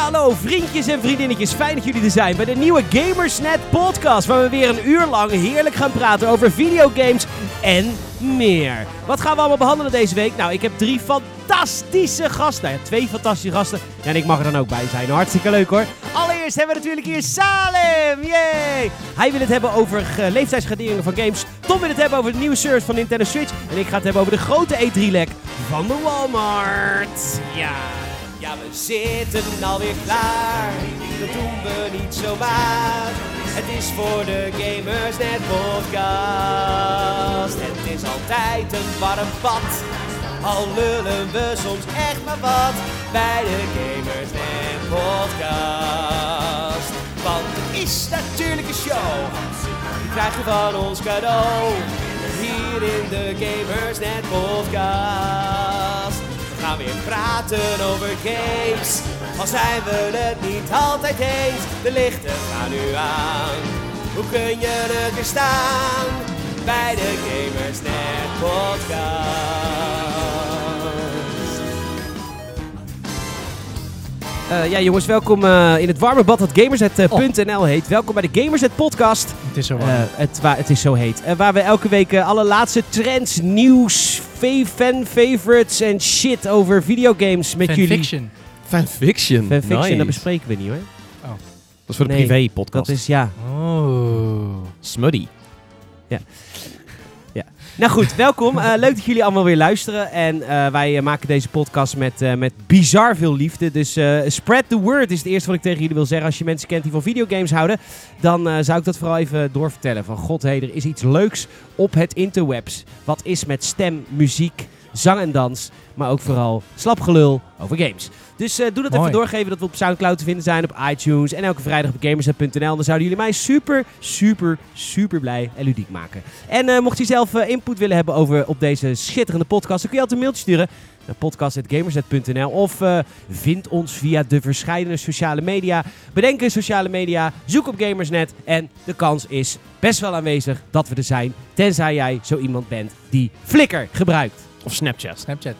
hallo vriendjes en vriendinnetjes. Fijn dat jullie er zijn bij de nieuwe Gamersnet podcast. Waar we weer een uur lang heerlijk gaan praten over videogames en meer. Wat gaan we allemaal behandelen deze week? Nou, ik heb drie fantastische gasten. Nou ja, twee fantastische gasten. En ik mag er dan ook bij zijn. Hartstikke leuk hoor. Allereerst hebben we natuurlijk hier Salem. Yay! Hij wil het hebben over leeftijdsgraderingen van games. Tom wil het hebben over de nieuwe service van Nintendo Switch. En ik ga het hebben over de grote E3-lek van de Walmart. Ja. Ja, we zitten alweer klaar. Dat doen we niet zomaar. Het is voor de Gamersnet podcast. Het is altijd een warm bad. Al lullen we soms echt maar wat bij de Gamersnet podcast. Want het is natuurlijk een show. Die krijg je van ons cadeau. Hier in de Gamersnet podcast. Gaan weer praten over games. Al zijn we het niet altijd eens. De lichten gaan nu aan. Hoe kun je weer staan? Bij de Gamersnet podcast. Uh, ja jongens, welkom uh, in het warme bad dat Gamersnet.nl heet. Welkom bij de Gamersnet podcast. Het is zo warm. Uh, het, het, is zo heet. waar we elke week alle laatste trends, nieuws, fan favorites en shit over videogames met jullie. Fanfiction. Fanfiction. Fanfiction, nice. dat bespreken we niet hoor. Oh. Dat is voor de Nee, privé podcast. Dat is ja. Oh. Smuddy. Nou goed, welkom. Eh, leuk dat jullie allemaal weer luisteren. En eh, wij eh, maken deze podcast met, met bizar veel liefde. Dus spread the word is het eerste wat ik tegen jullie wil zeggen. Als je mensen kent die van videogames houden, dan zou ik dat vooral even doorvertellen. Van god, er is iets leuks op het interwebs. Wat is met stem, muziek, zang en dans. Maar ook vooral slapgelul over games. Dus eh, doe dat Mooi. even doorgeven dat we op Soundcloud te vinden zijn, op iTunes en elke vrijdag op gamersnet.nl. Dan zouden jullie mij super, super, super blij en ludiek maken. En eh, mocht je zelf eh, input willen hebben over op deze schitterende podcast, dan kun je altijd een mailtje sturen naar podcast.gamersnet.nl of vind ons via de verschillende sociale media. Bedenk een sociale media, zoek op Gamersnet en de kans is best wel aanwezig dat we er zijn, tenzij jij zo iemand bent die Flickr gebruikt. Of Snapchat. Snapchat.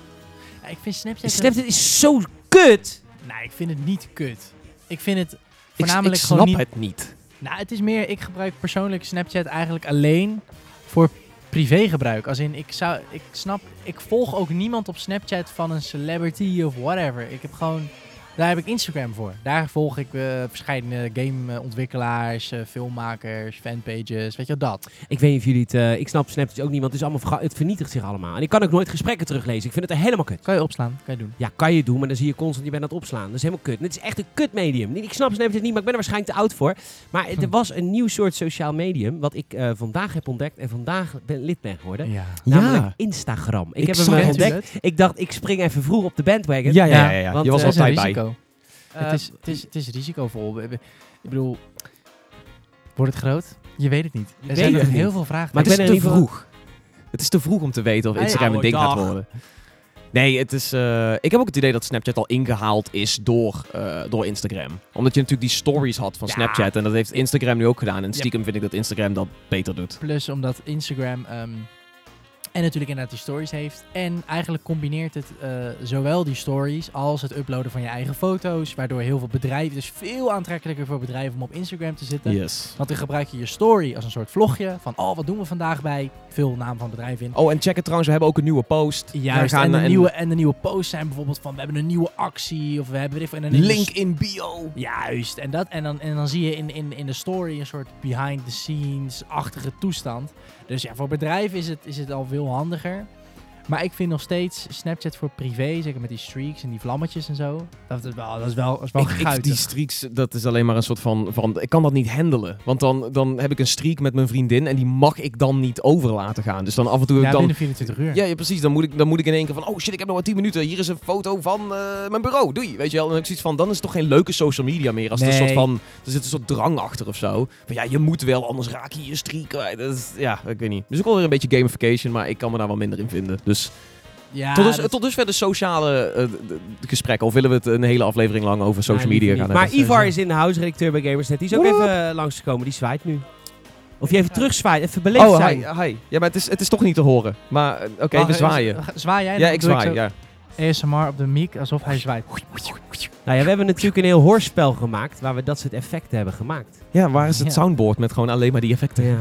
Ja, ik vind Snapchat... Snapchat is zo kut. Nee, ik vind het niet kut. Ik vind het Ik, voornamelijk ik gewoon snap niet... het niet. Nou, het is meer... Ik gebruik persoonlijk Snapchat eigenlijk alleen voor privégebruik. Als in, ik zou... Ik snap... Ik volg ook niemand op Snapchat van een celebrity of whatever. Ik heb gewoon... Daar heb ik Instagram voor. Daar volg ik uh, verschillende gameontwikkelaars, uh, filmmakers, fanpages, weet je wel, dat. Ik weet niet of jullie het... uh, ik snap Snapchat ook niet, want het, is allemaal het vernietigt zich allemaal. En ik kan ook nooit gesprekken teruglezen. Ik vind het er helemaal kut. Kan je opslaan, kan je doen. Ja, kan je doen, maar dan zie je constant, je bent aan het opslaan. Dat is helemaal kut. En het is echt een kut medium. Ik snap Snapchat niet, maar ik ben er waarschijnlijk te oud voor. Maar er was een nieuw soort sociaal medium, wat ik uh, vandaag heb ontdekt en vandaag ben, lid ben geworden. Ja. Namelijk ja. Instagram. Ik, ik heb hem ontdekt. Ik dacht, ik spring even vroeg op de bandwagon. Ja, ja, ja. ja. Want, je was uh, altijd bij. Het, is, het, is, het is risicovol. Ik bedoel, wordt het groot? Je weet het niet. Er zijn nog heel veel vragen. Maar het is te vroeg. Het is te vroeg om te weten of Instagram een ding gaat worden. Nee, het is, uh, ik heb ook het idee dat Snapchat al ingehaald is door, uh, door Instagram. Omdat je natuurlijk die stories had van ja. Snapchat. En dat heeft Instagram nu ook gedaan. En stiekem yep. vind ik dat Instagram dat beter doet. Plus omdat Instagram... Um, en natuurlijk inderdaad die stories heeft. En eigenlijk combineert het uh, zowel die stories als het uploaden van je eigen foto's. Waardoor heel veel bedrijven, dus veel aantrekkelijker voor bedrijven om op Instagram te zitten. Yes. Want dan gebruik je je story als een soort vlogje. Van, oh, wat doen we vandaag bij? Veel naam van bedrijf in. Oh, en check het trouwens, we hebben ook een nieuwe post. Juist, gaan en, de en... Nieuwe, en de nieuwe posts zijn bijvoorbeeld van, we hebben een nieuwe actie. Of we hebben even een link in bio. Juist, en, dat, en, dan, en dan zie je in, in, in de story een soort behind the scenes-achtige toestand. Dus ja, voor bedrijven is het, is het al veel handiger. Maar ik vind nog steeds Snapchat voor privé, zeker met die streaks en die vlammetjes en zo. Dat is wel, dat is wel, dat is wel ik, ik, Die streaks, dat is alleen maar een soort van, van... Ik kan dat niet handelen. Want dan, dan heb ik een streak met mijn vriendin en die mag ik dan niet over laten gaan. Dus dan af en toe... Ja, dan, binnen 24 uur. Ja, ja, precies. Dan moet, ik, dan moet ik in één keer van... Oh shit, ik heb nog maar 10 minuten. Hier is een foto van uh, mijn bureau. Doei. Weet je wel. En ik zoiets van... Dan is het toch geen leuke social media meer. Als nee. er een soort van... Er zit een soort drang achter of zo. Van ja, je moet wel, anders raak je je streak. Dat is, ja, ik weet niet. Dus ook wel weer een beetje gamification. Maar ik kan me daar wel minder in vinden. Dus... Ja, tot, dus, dat... tot dusver de sociale uh, de gesprekken. Of willen we het een hele aflevering lang over social ja, media gaan Maar hebben? Ivar is in de house redacteur bij Gamersnet. Die is ook What? even uh, langsgekomen. Die zwaait nu. Of je even terug zwaait. Even beleefd oh, zijn. Hi, hi. Ja, maar het is, het is toch niet te horen. Maar oké, okay, we zwaaien. Zwaai jij? Ja, ik zwaai, ja. ASMR op de mic alsof hij zwaait. Nou ja, we hebben natuurlijk een heel hoorspel gemaakt waar we dat soort effecten hebben gemaakt. Ja, waar is het Ja. soundboard met gewoon alleen maar die effecten? Ja,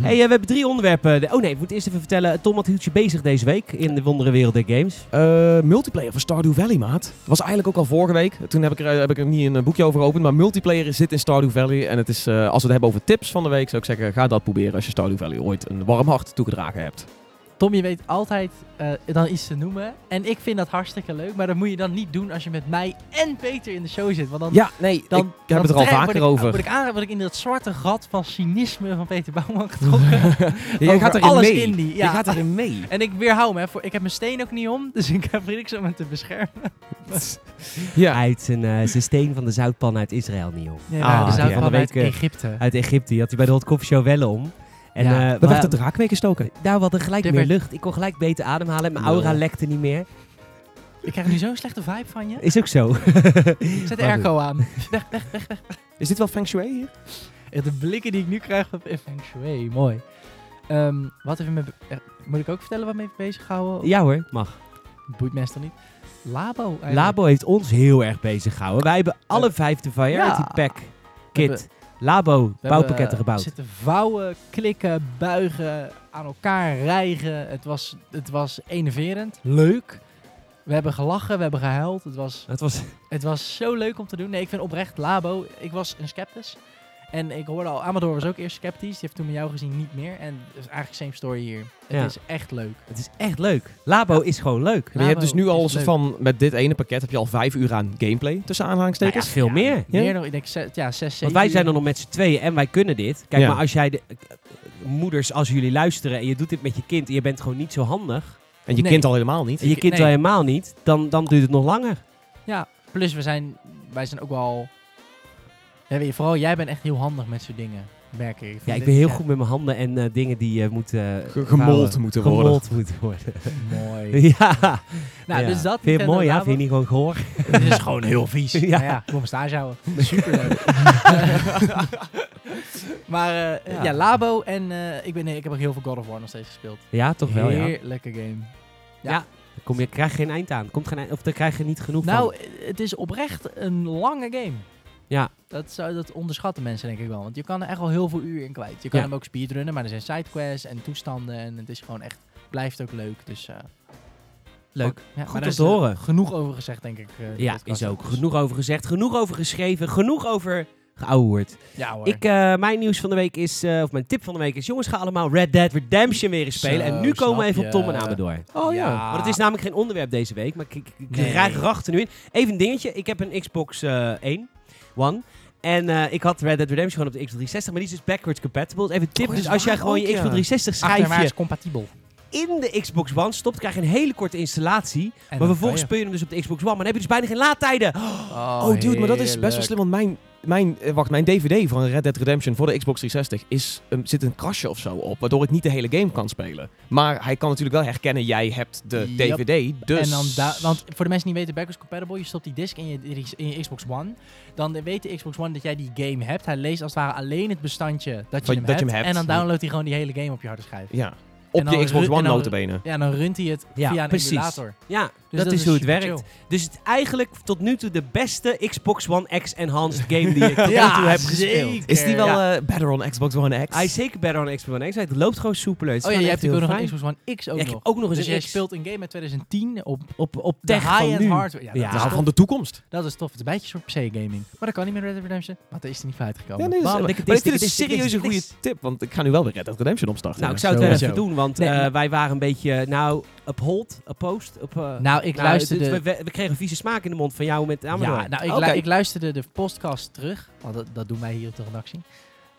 Hey, eh, we hebben drie onderwerpen. De- Oh nee, ik moet eerst even vertellen. Tom, wat hield je bezig deze week in de wondere wereld games? Eh, multiplayer van Stardew Valley, maat. Dat was eigenlijk ook al vorige week. Toen heb ik er, heb ik er niet een eh, boekje over geopend. Maar multiplayer zit in Stardew Valley. En het is, als we het hebben over tips van de week, zou ik zeggen, ga dat proberen als je Stardew Valley ooit een warm hart toegedragen hebt. Tom, je weet altijd eh, dan iets te noemen. En ik vind dat hartstikke leuk. Maar dat moet je dan niet doen als je met mij en Peter in de show zit. Want dan, Ja, nee, dan ik heb het er al vaker word ik, over. Word ik, aan, word ik in dat zwarte gat van cynisme van Peter Bouwman getrokken. Ja, gaat erin alles mee. in die, Je ja. gaat erin mee. En ik weerhou me. Voor, ik heb mijn steen ook niet om. Dus ik heb niks om hem te beschermen. Ja. Uit zijn, eh, zijn steen van de zoutpan uit Israël. Ja, Ah, nou, de ja. zoutpan de uit week, eh, Egypte. Uit Egypte. Die had hij bij de Hot Coffee Show wel om. En Ja, eh, we- werd de draak mee gestoken. nou, we hadden gelijk Er meer lucht. Ik kon gelijk beter ademhalen. Mijn aura lekte niet meer. Ik krijg nu zo'n slechte vibe van je. Is ook zo. Zet de airco aan. Is dit wel Feng Shui hier? De blikken die ik nu krijg van Feng Shui. Mooi. Ehm, wat even met... eh, moet ik ook vertellen wat me heeft bezig gehouden? ja hoor, mag. Boeit toch niet? Labo eigenlijk. Labo heeft ons heel erg bezig gehouden. Wij hebben alle vijf de Variety Ja. Pack kit. Labo We bouwpakketten hebben, gebouwd. We zitten vouwen, klikken, buigen, aan elkaar rijgen. Het was, het was enerverend. Leuk. We hebben gelachen, we hebben gehuild. Het was, Het was, het was zo leuk om te doen. Nee, ik vind oprecht Labo. Ik was een sceptisch. En ik hoorde al, Amador was ook eerst sceptisch. Die heeft toen met jou gezien niet meer. En het is eigenlijk same story hier. Het Ja. is echt leuk. het is echt leuk. Labo is gewoon leuk. Maar je hebt dus nu al soort van, met dit ene pakket heb je al vijf uur aan gameplay tussen Nou ja, aanhalingstekens. veel meer. Ja? Meer nog, ik denk zes, ja, zes, zeven Want wij zijn er nog met z'n tweeën en wij kunnen dit. Kijk, Ja. maar als jij de moeders, als jullie luisteren en je doet dit met je kind en je bent gewoon niet zo handig. En je Nee. kind al helemaal niet. En je kind Nee. al helemaal niet, dan, dan duurt het nog langer. Ja, plus we zijn, wij zijn ook wel... Ja, weet je, vooral jij bent echt heel handig met zo'n dingen, merk ik. Ja, ik ben heel ja, goed met mijn handen en eh, dingen die eh, moeten... Ge- gemold moeten worden. Gemold moeten worden. Mooi. ja. Nou, Ja. dus dat. Vind je het Nintendo mooi, ja? Vind je niet gewoon gehoor? Het is gewoon heel vies. Ja. ja. ja, kom stage houden. Super leuk. maar eh, Ja. ja. Labo en eh, ik, ben, nee, ik heb ook heel veel God of War nog steeds gespeeld. Ja, toch wel, ja. Heerlijke game. Ja. Kom je, krijg je geen eind aan. Komt geen eind, of daar krijg je niet genoeg Nou, van. eh, het is oprecht een lange game. Ja. Dat, zou, dat onderschatten mensen denk ik wel. Want je kan er echt wel heel veel uur in kwijt. Je kan Ja. hem ook speedrunnen, maar er zijn sidequests en toestanden. En het is gewoon echt, blijft ook leuk. Dus eh, Leuk. ja, Goed te eh, horen. Genoeg over gezegd, denk ik. eh, Ja, is ook. Dus- Genoeg over gezegd, genoeg over geschreven, genoeg over geouwehoerd. Ja hoor. Ik, mijn nieuws van de week is, of mijn tip van de week is, jongens, ga allemaal Red Dead Redemption weer eens spelen. Zo, en nu komen we even op Tom en. Amador. Oh ja. Want het is namelijk geen onderwerp deze week, maar ik, ik, ik Nee. raak racht nu in. Even een dingetje, ik heb een Xbox eh 1, One. En eh, ik had Red Dead Redemption gewoon op de Xbox 360, maar die is dus backwards compatible. Even tip, Oh, dus als jij gewoon je. Xbox 360 schijfje compatibel. in de Xbox One stopt, krijg je een hele korte installatie. En maar vervolgens speel je hem dus op de Xbox One, maar dan heb je dus bijna geen laadtijden. Oh, dude, maar dat is best wel slim. Want mijn, mijn, eh, wacht, mijn DVD van Red Dead Redemption voor de Xbox 360 is, um, zit een krasje of zo op. Waardoor ik niet de hele game kan spelen. Maar hij kan natuurlijk wel herkennen, jij hebt de Yep. DVD. Dus... En dan da- want voor de mensen die niet weten, backwards compatible, je stopt die disc in je, in je Xbox One. Dan weet de Xbox One dat jij die game hebt. Hij leest als het ware alleen het bestandje dat je, Van- hem, dat je hebt, hem hebt. En dan downloadt hij gewoon die hele game op je harde schijf. Ja. Op je Xbox One en dan- notabene. Ja, dan runt hij het Ja, via een precies. emulator. Ja, Dus dat, is hoe het werkt. chill. Dus het is eigenlijk tot nu toe de beste Xbox One X enhanced game die ik tot nu toe heb zeker. gespeeld. Is die wel Ja. eh, better on Xbox One X? Hij is zeker better on Xbox One X. Het loopt gewoon is Oh ja, je hebt ook nog een. Xbox One X ook Ja, ik nog. heb ook nog eens dus een jij X. speelt een game uit 2010 op Op, op de tech van high-end nu. hardware. Ja, dat, Ja, is van de toekomst. dat is tof. Het is een beetje soort PC-gaming. Maar dat kan niet met Red Dead Redemption. Want daar is er niet van uitgekomen. Ja, nee, dat is, maar dis, serieus een dikke goede tip. Want ik ga nu wel weer Red Dead Redemption opstarten. Nou, ik zou het wel even doen, want eh, maar- wij waren een beetje, nou, op hold, op post. Op, eh, Nou, ik nou, luisterde... we, we kregen vieze smaak in de mond van jou met Amador. Ja, nou, ik, lu- ik luisterde de podcast terug. Want dat, dat doen wij hier op de redactie.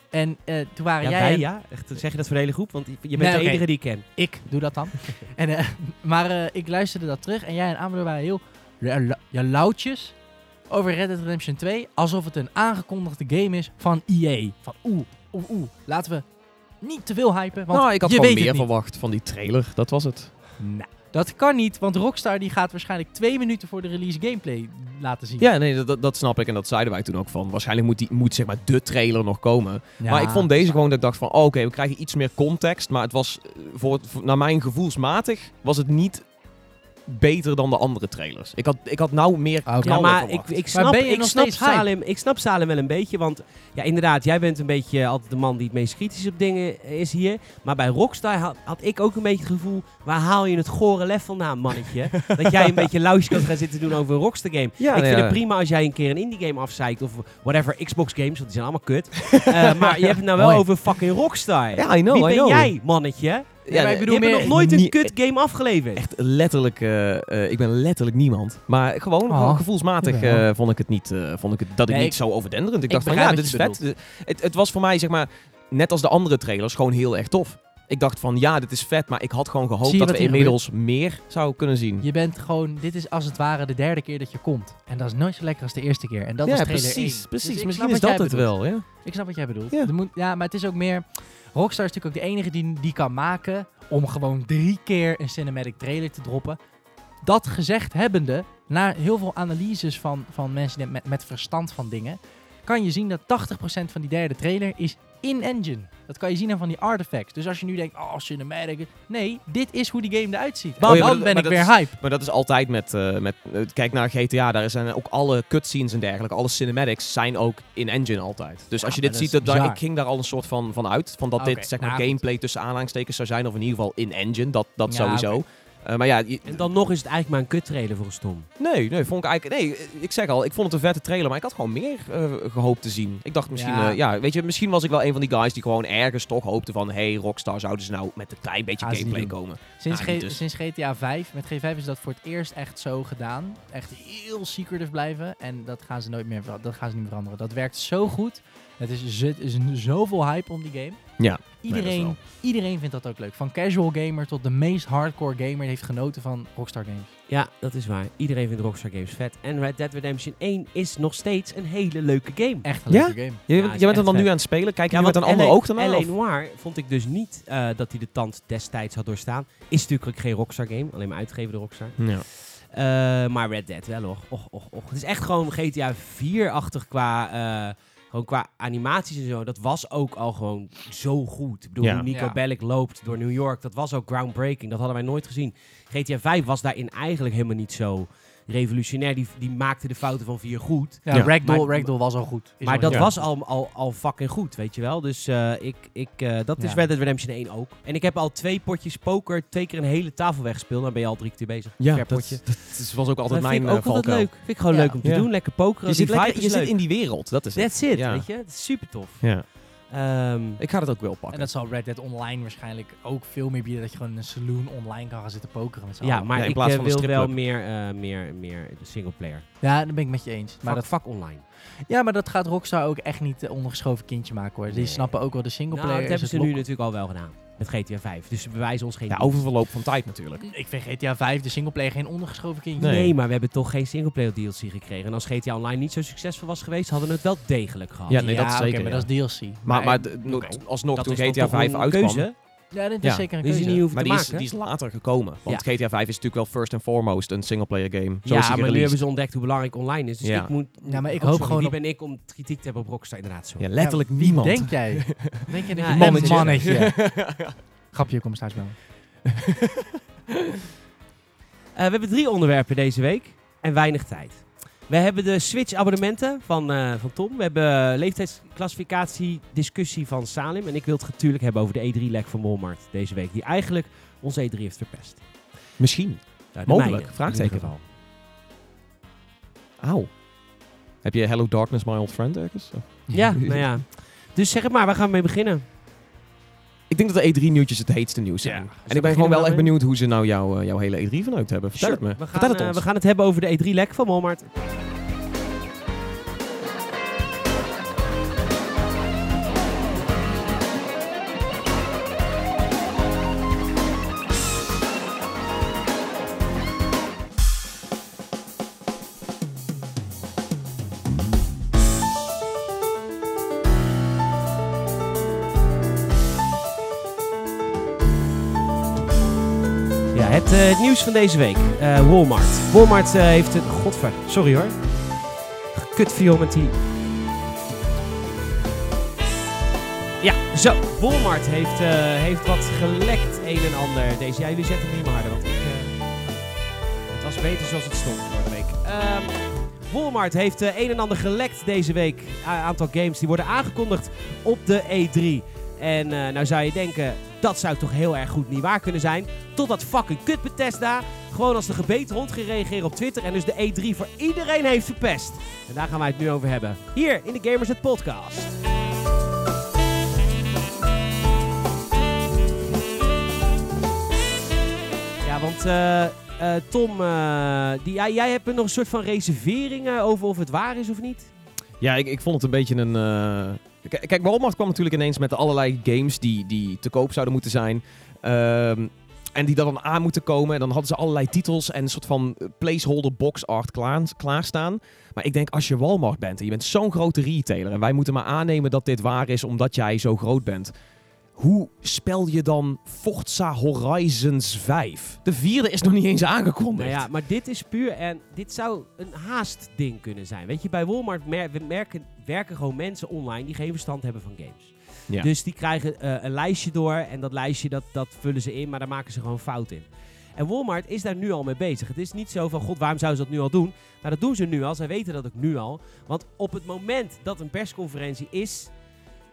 En eh, toen waren Ja, jij... wij en- ja? Echt, zeg je dat voor de hele groep? Want je bent Nee, de enige die ik ken. Ik doe dat dan. en, eh, maar eh, ik luisterde dat terug. En jij en Amador waren heel ja, lauwtjes over Red Dead Redemption 2. Alsof het een aangekondigde game is van EA. Van oeh, oeh, oeh. Laten we niet te veel hypen. Want nou, ik had je gewoon meer verwacht van die trailer. Dat was het. Nou, dat kan niet. Want Rockstar die gaat waarschijnlijk twee minuten voor de release gameplay laten zien. Ja, nee, dat, dat snap ik. En dat zeiden wij toen ook van. Waarschijnlijk moet, die, moet zeg maar de trailer nog komen. Ja. Maar ik vond deze gewoon dat ik dacht van... oh, Oké, we krijgen iets meer context. Maar het was, eh, voor, voor- naar mijn gevoelsmatig... was het niet beter dan de andere trailers. Ik had, ik had nou meer knallen Ja, maar ik, ik snap, ben je ik, nog snap steeds? Salem, ik snap Salem wel een beetje, want ja, inderdaad, jij bent een beetje altijd de man die het meest kritisch op dingen is hier. Maar bij Rockstar had, had ik ook een beetje het gevoel, waar haal je het gore lef vandaan, mannetje? dat jij een beetje lausje kan gaan zitten doen over een Rockstar game. Ja, ik vind ja. het prima als jij een keer een indie game afzeikt of whatever, Xbox games, want die zijn allemaal kut. Eh, maar je hebt het nou wel over fucking Rockstar. Ja, I know, Wie I ben know. jij, mannetje? Ja, maar ik bedoel meer... nog nooit een kut game afgeleverd. Echt letterlijk, eh, eh, ik ben letterlijk niemand. Maar gewoon, Oh, gewoon gevoelsmatig eh, vond ik het niet, vond ik het, dat ik Nee, niet ik- zo overdenderend. Ik, ik dacht van ja, dit is vet. Het, het was voor mij zeg maar, net als de andere trailers, gewoon heel erg tof. Ik dacht van ja, dit is vet, maar ik had gewoon gehoopt dat we inmiddels meer zouden kunnen zien. Je bent gewoon, dit is als het ware de derde keer dat je komt. En dat is nooit zo lekker als de eerste keer. En dat ja, was trailer precies, 1. precies. Dus Misschien is dat het bedoelt. wel, ja. Ik snap wat jij bedoelt. Ja. Moet, ja, maar het is ook meer... Rockstar is natuurlijk ook de enige die, die kan maken om gewoon drie keer een cinematic trailer te droppen. Dat gezegd hebbende, na heel veel analyses van, van mensen met, met verstand van dingen, kan je zien dat 80% van die derde trailer is in-engine. Dat kan je zien aan van die artifacts. Dus als je nu denkt, oh, cinematic. Nee, dit is hoe die game eruit ziet. Oh ja, maar dan ben ik weer is- hype. Maar dat is altijd met, eh, met eh, kijk naar GTA, daar zijn ook alle cutscenes en dergelijke, alle cinematics zijn ook in engine altijd. Dus als je maar dit ziet, dat, daar, ik ging daar al een soort van, van uit, van dat Oké, dit zeg maar nou gameplay tussen aanhalingstekens zou zijn, of in ieder geval in engine, dat, dat Ja, sowieso. Eh, maar ja, je- En dan nog is het eigenlijk maar een kut trailer voor een stom. nee, nee, vond ik eigenlijk, nee, eh, ik zeg al, ik vond het een vette trailer, maar ik had gewoon meer eh, gehoopt te zien. Ik dacht misschien, Ja. ja. ja, weet je, misschien was ik wel een van die guys die gewoon ergens toch hoopte van, hey, Rockstar, zouden ze nou met een klein beetje Gaan ze niet gameplay komen? Sinds, Nou, dus. sinds GTA 5, met G5 is dat voor het eerst echt zo gedaan. Echt heel secretive blijven. En dat gaan ze nooit meer dat gaan ze niet meer veranderen. Dat werkt zo goed. Het is, het is zoveel hype om die game. Ja, Iedereen, iedereen vindt dat ook leuk. Van casual gamer tot de meest hardcore gamer heeft genoten van Rockstar Games. Ja, dat is waar. Iedereen vindt Rockstar Games vet. En Red Dead Redemption 1 is nog steeds een hele leuke game. Echt een Ja? leuke game. Je, Ja, je bent er echt dan nu aan het spelen, kijk je Ja, met want een andere LA oog? LA of? Noir vond ik dus niet eh, dat hij de tand destijds had doorstaan. Is natuurlijk geen Rockstar game, alleen maar uitgegeven door Rockstar. Ja. Eh, maar Red Dead wel hoor. Och, och, och. Het is echt gewoon GTA 4-achtig qua, eh, gewoon qua animaties en zo. Dat was ook al gewoon zo goed. Ik bedoel, Ja. hoe Nico Ja. Bellic loopt door New York, dat was ook groundbreaking. Dat hadden wij nooit gezien. GTA 5 was daarin eigenlijk helemaal niet zo revolutionair. Die, die maakte de fouten van 4 goed. Ja, Ja. Ragdoll, Maar- Ragdoll was al goed. Is maar dat was al, al, al fucking goed, weet je wel. Dus eh, ik, ik, eh, dat is. Red Dead Redemption 1 ook. En ik heb al twee potjes poker, twee keer een hele tafel weggespeeld. Dan ben je al drie keer bezig. Ja, per dat, potje. dat was ook altijd dat mijn vind ik ook eh, altijd leuk. Vind ik gewoon Ja. leuk om te Ja. doen. Lekker pokeren. Je, zit, lekker, je zit in die wereld, dat is het. That's it, Ja. weet je. Het is super tof. Ja. Ehm, Ik ga het ook wel pakken. En dat zal Red Dead Online waarschijnlijk ook veel meer bieden. Dat je gewoon in een saloon online kan gaan zitten pokeren met z'n ja, maar Ja, in ik plaats eh, van een wil wel meer, eh meer, meer singleplayer. Ja, daar ben ik met je eens. Maar dat, dat vak online. ja, maar dat gaat Rockstar ook echt niet eh, ondergeschoven kindje maken hoor. Die Nee. snappen ook wel de Nou, singleplayer. dat is hebben ze nu natuurlijk al wel gedaan. Met GTA 5. Dus ze bewijzen ons geen Ja, over verloop van tijd natuurlijk. Ik vind GTA 5 de singleplayer geen ondergeschoven kindje. Nee. Nee. maar we hebben toch geen singleplayer DLC gekregen. En als GTA Online niet zo succesvol was geweest, hadden we het wel degelijk gehad. Ja, nee, dat zeker, maar ja. dat is DLC. Maar, maar no- Oké. alsnog, dat toen GTA toch 5 een uitkwam... keuze. Ja, dit is Ja, zeker een Die is keuze. niet hoeven Maar te die is, die is later gekomen. Want GTA 5 is natuurlijk wel first and foremost een singleplayer game. Zo is ja, maar nu hebben ze ontdekt hoe belangrijk online is. Dus Ja. ik moet... Ja, maar ik oh, hoop sorry, gewoon Wie op- ben ik om kritiek te hebben op Rockstar? Inderdaad, zo. Ja, letterlijk niemand. denk jij? denk je dat mannetje. mannetje. Grapje, kom straks bij me. Eh, we hebben drie onderwerpen deze week en weinig tijd. We hebben de Switch-abonnementen van, eh, van Tom. We hebben eh, leeftijdsclassificatie, discussie van Salim. En ik wil het natuurlijk hebben over de E3-lek van Walmart deze week. Die eigenlijk onze E3 heeft verpest. Misschien. Nou, Mogelijk, mijne, vraagteken. geval. Auw. Heb je Hello Darkness, My Old Friend ergens? Ja, nou ja. Dus zeg het maar, waar gaan we mee beginnen? Ik denk dat de E3-nieuwtjes het heetste nieuws zijn. Ja. En ik ben gewoon wel echt benieuwd hoe ze nou jouw jouw hele E3 vanuit hebben. Vertel Sure. het me. We gaan, Vertel het eh, ons. we gaan het hebben over de E3-lek van Walmart. Het, eh, het nieuws van deze week. Eh, Walmart. Walmart eh, heeft een... Godver, sorry hoor. Kut viel met die... Ja, zo. Walmart heeft, heeft wat gelekt een en ander deze... Ja, jullie zetten hem niet meer harder, want ik... eh, was beter zoals het stond vorige week. Ehm, Walmart heeft een en ander gelekt deze week. Een aantal games die worden aangekondigd op de E3. En nou zou je denken, dat zou toch heel erg goed niet waar kunnen zijn. Totdat fucking kut Bethesda gewoon als de gebeten hond ging reageren op Twitter. En dus de E3 voor iedereen heeft verpest. En daar gaan wij het nu over hebben. Hier in de Gamers Net Podcast. Ja, want eh, eh, Tom, eh, die, jij hebt nog een soort van reserveringen over of het waar is of niet? Ja, ik, ik vond het een beetje een... Kijk, Walmart kwam natuurlijk ineens met allerlei games die, die te koop zouden moeten zijn. Ehm, en die dan aan moeten komen. En dan hadden ze allerlei titels en een soort van placeholder box art klaar, klaarstaan. Maar ik denk, als je Walmart bent en je bent zo'n grote retailer... en wij moeten maar aannemen dat dit waar is omdat jij zo groot bent... Hoe spel je dan Forza Horizons 5? De vierde is nog niet eens aangekondigd. Nou ja, maar dit is puur en dit zou een haast ding kunnen zijn. Weet je, bij Walmart merken, werken gewoon mensen online die geen verstand hebben van games. Ja. Dus die krijgen eh, een lijstje door en dat lijstje dat, dat vullen ze in, maar daar maken ze gewoon fout in. En Walmart is daar nu al mee bezig. Het is niet zo van, god, waarom zouden ze dat nu al doen? Maar dat doen ze nu al. Zij weten dat ook nu al. Want op het moment dat een persconferentie is,